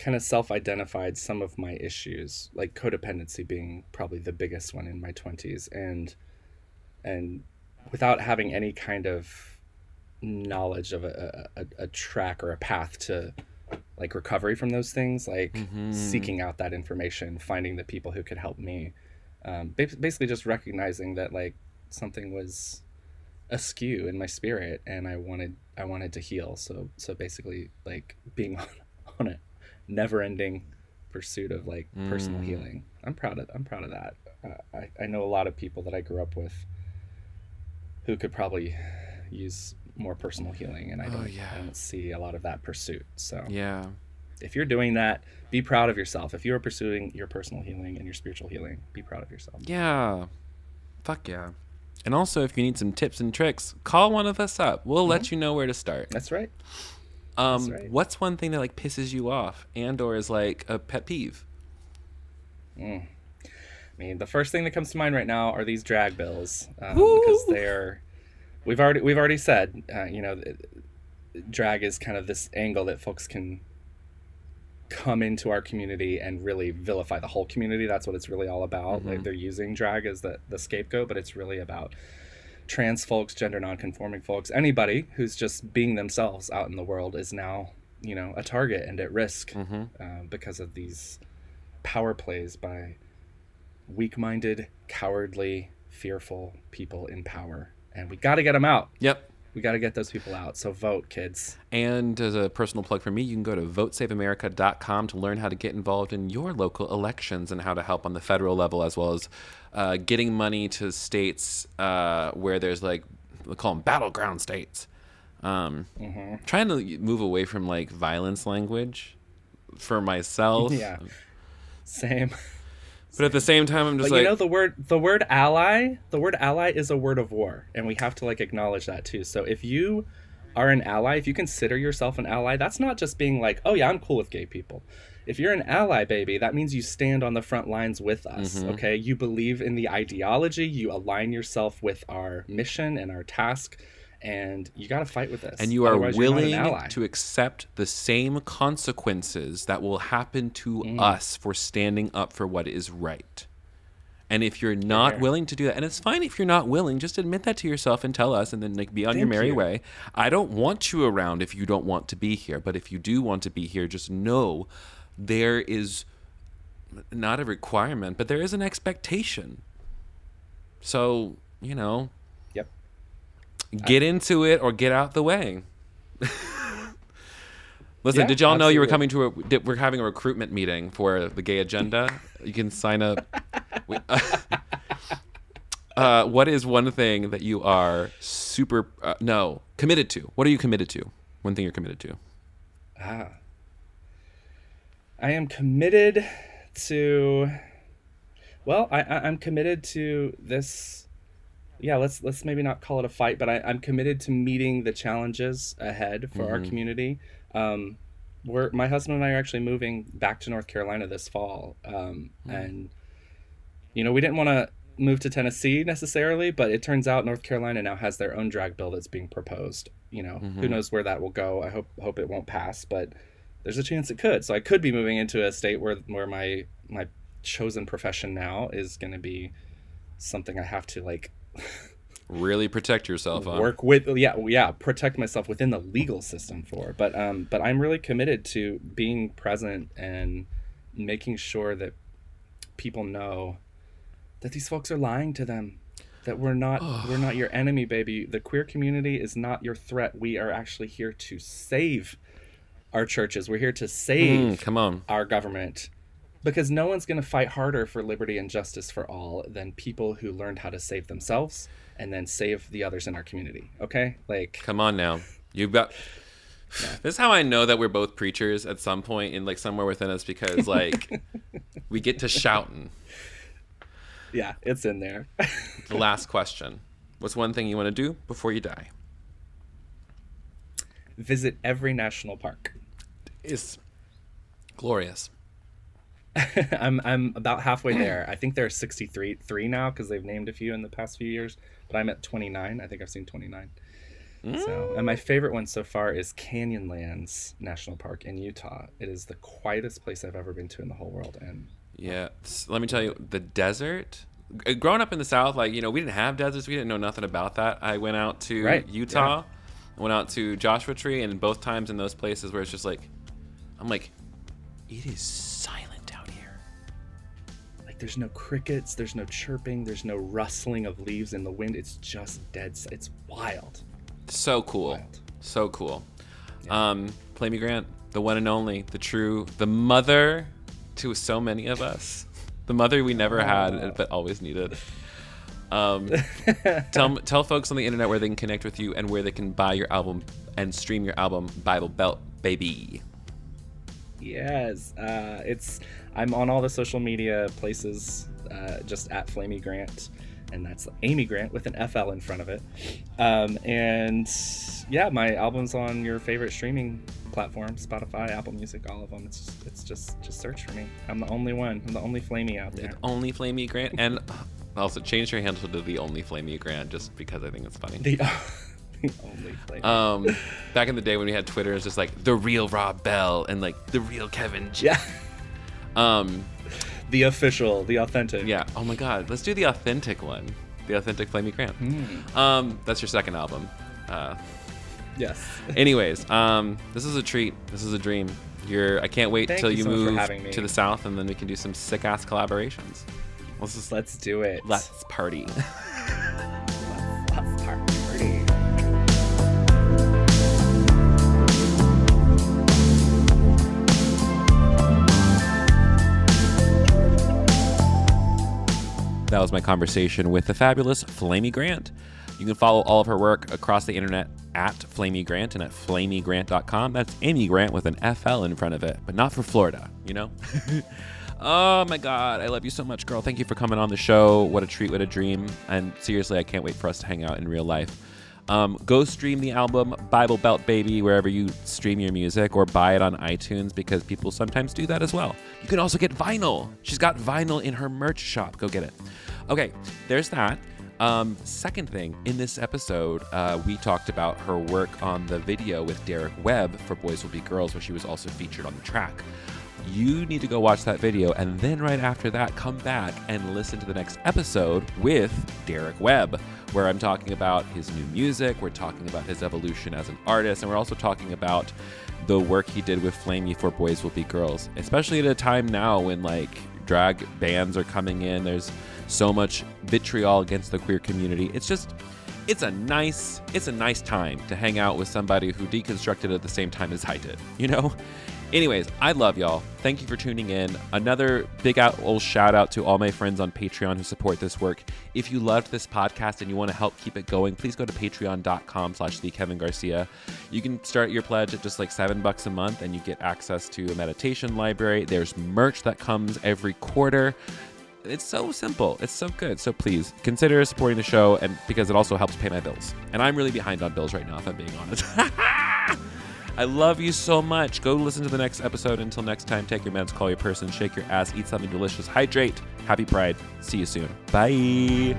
kind of self identified some of my issues, like codependency being probably the biggest one in my 20s. And, and without having any kind of knowledge of a, a, a track or a path to like recovery from those things, like Mhm. seeking out that information, finding the people who could help me. Um, basically, just recognizing that like something was askew in my spirit, and I wanted I wanted to heal. So so basically, like being <laughs> on, on a never-ending pursuit of like personal Mm. healing. I'm proud of I'm proud of that. Uh, I I know a lot of people that I grew up with who could probably use more personal healing, and I Oh, don't yeah. I don't see a lot of that pursuit. So Yeah. if you're doing that, be proud of yourself. If you are pursuing your personal healing and your spiritual healing, be proud of yourself. Yeah. Fuck yeah. And also, if you need some tips and tricks, call one of us up. We'll let you know where to start. That's right. Um, right. what's one thing that like pisses you off and or is like a pet peeve? Mm. I mean, the first thing that comes to mind right now are these drag bills um, because they're. We've already we've already said, uh, you know, drag is kind of this angle that folks can come into our community and really vilify the whole community. That's what it's really all about. Like Mhm. they're using drag as the the scapegoat, but it's really about trans folks, gender nonconforming folks, anybody who's just being themselves out in the world is now, you know, a target and at risk Mm-hmm. uh, because of these power plays by weak-minded, cowardly, fearful people in power, and we got to get them out. Yep. We got to get those people out. So vote, kids. And as a personal plug for me, you can go to votesaveamerica.com to learn how to get involved in your local elections and how to help on the federal level, as well as uh, getting money to states uh, where there's like, we call them battleground states. Um, hmm Trying to move away from like violence language for myself. <laughs> Yeah. Same. <laughs> But at the same time, I'm just But like, you know the word the word ally, the word ally is a word of war, and we have to like acknowledge that too. So if you are an ally, if you consider yourself an ally, that's not just being like, "Oh yeah, I'm cool with gay people." If you're an ally, baby, that means you stand on the front lines with us, Mhm. okay? You believe in the ideology, you align yourself with our mission and our task, and you got to fight with us. and you are Otherwise, willing to accept the same consequences that will happen to Mm. us for standing up for what is right. And if you're not Fair. willing to do that, and it's fine if you're not willing, just admit that to yourself and tell us, and then like be on your merry you. way. I don't want you around if you don't want to be here, but if you do want to be here, just know there is not a requirement, but there is an expectation. So you know. Get into it or get out the way. <laughs> Listen, Yeah, did y'all know you were coming to a? Did, we're having a recruitment meeting for the gay agenda. You can sign up. We- <laughs> uh, what is one thing that you are super uh, no committed to? What are you committed to? One thing you're committed to. Ah. I am committed to well, I I'm committed to this yeah, let's let's maybe not call it a fight, but I, I'm committed to meeting the challenges ahead for our Mhm. community. Um we're my husband and I are actually moving back to North Carolina this fall. Um and you know, we didn't want to move to Tennessee necessarily, but it turns out North Carolina now has their own drag bill that's being proposed. You know, who Mhm. knows where that will go? I hope hope it won't pass, but there's a chance it could. So I could be moving into a state where where my my chosen profession now is going to be something I have to like Really protect yourself on. work with yeah yeah protect myself within the legal system for but um but i'm really committed to being present and making sure that people know that these folks are lying to them that we're not <sighs> we're not your enemy baby the queer community is not your threat we are actually here to save our churches. We're here to save Mm, come on. our government because no one's going to fight harder for liberty and justice for all than people who learned how to save themselves and then save the others in our community. Okay? Like, Come on now. You've got. This is how I know that we're both preachers at some point in like somewhere within us because like we get to shouting. yeah, it's in there. The last question. What's one thing you want to do before you die? Visit every national park. It's glorious. <laughs> I'm I'm about halfway there. I think there are 63 three now because they've named a few in the past few years, but I'm at 29. I think I've seen 29. So, mm. and my favorite one so far is Canyonlands National Park in Utah. It is the quietest place I've ever been to in the whole world, and Yeah. Let me tell you, the desert. Growing up in the South, like you know, we didn't have deserts. We didn't know nothing about that. I went out to Right, Utah, I went out to Joshua Tree, and both times in those places where it's just like, I'm like, it is silent out here. like there's no crickets, there's no chirping, there's no rustling of leaves in the wind. It's just dead. It's wild. So cool. Wild. So cool. Um, Flamy Grant, the one and only, the true, the mother to so many of us, the mother we never had but always needed. Um, <laughs> tell tell folks on the internet where they can connect with you and where they can buy your album and stream your album, Bible Belt Baby. Yes, uh, it's I'm on all the social media places, uh, just at Flamy Grant, and that's Amy Grant with an FL in front of it. Um, and yeah, my album's on your favorite streaming platform, Spotify, Apple Music, all of them. It's just, it's just just search for me. I'm the only one. I'm the only Flamy out there. The only Flamy Grant, and <laughs> also change your handle to the Only Flamy Grant just because I think it's funny. The, <laughs> the only Flamy. Um, back in the day when we had Twitter, it's just like the real Rob Bell and like the real Kevin. J- yeah, <laughs> Um, the official, the authentic. yeah. Oh my God, let's do the authentic one, the authentic Flamy Grant. Hmm. Um, that's your second album. Uh, Yes. anyways, um, this is a treat. This is a dream. You're. I can't wait Thank till you you so move to the south, and then we can do some sick ass collaborations. Let's just Let's do it. let's party. <laughs> That was my conversation with the fabulous Flamy Grant. You can follow all of her work across the internet at Flamy Grant and at flamygrant.com. That's Amy Grant with an FL in front of it, but not for Florida, you know? <laughs> oh my God. I love you so much, girl. Thank you for coming on the show. What a treat, what a dream. And seriously, I can't wait for us to hang out in real life. Um, go stream the album Bible Belt Baby wherever you stream your music or buy it on iTunes because people sometimes do that as well. You can also get vinyl. She's got vinyl in her merch shop. Go get it. Okay, there's that. Um, second thing, in this episode, uh, we talked about her work on the video with Derek Webb for Boys Will Be Girls, where she was also featured on the track. You need to go watch that video, and then right after that, come back and listen to the next episode with Derek Webb, where I'm talking about his new music, we're talking about his evolution as an artist, and we're also talking about the work he did with Flamy for Boys Will Be Girls, especially at a time now when like drag bands are coming in. There's so much vitriol against the queer community. It's just it's a nice it's a nice time to hang out with somebody who deconstructed at the same time as I did, you know? Anyways, I love y'all. Thank you for tuning in. Another big out old shout out to all my friends on Patreon who support this work. If you loved this podcast and you want to help keep it going, please go to patreon.com slash the Kevin Garcia. You can start your pledge at just like seven bucks a month and you get access to a meditation library. There's merch that comes every quarter it's so simple. It's so good. So please consider supporting the show, and because it also helps pay my bills. And I'm really behind on bills right now, if I'm being honest. <laughs> I love you so much. Go listen to the next episode. Until next time, take your meds, call your person, shake your ass, eat something delicious, hydrate. Happy Pride. See you soon. Bye.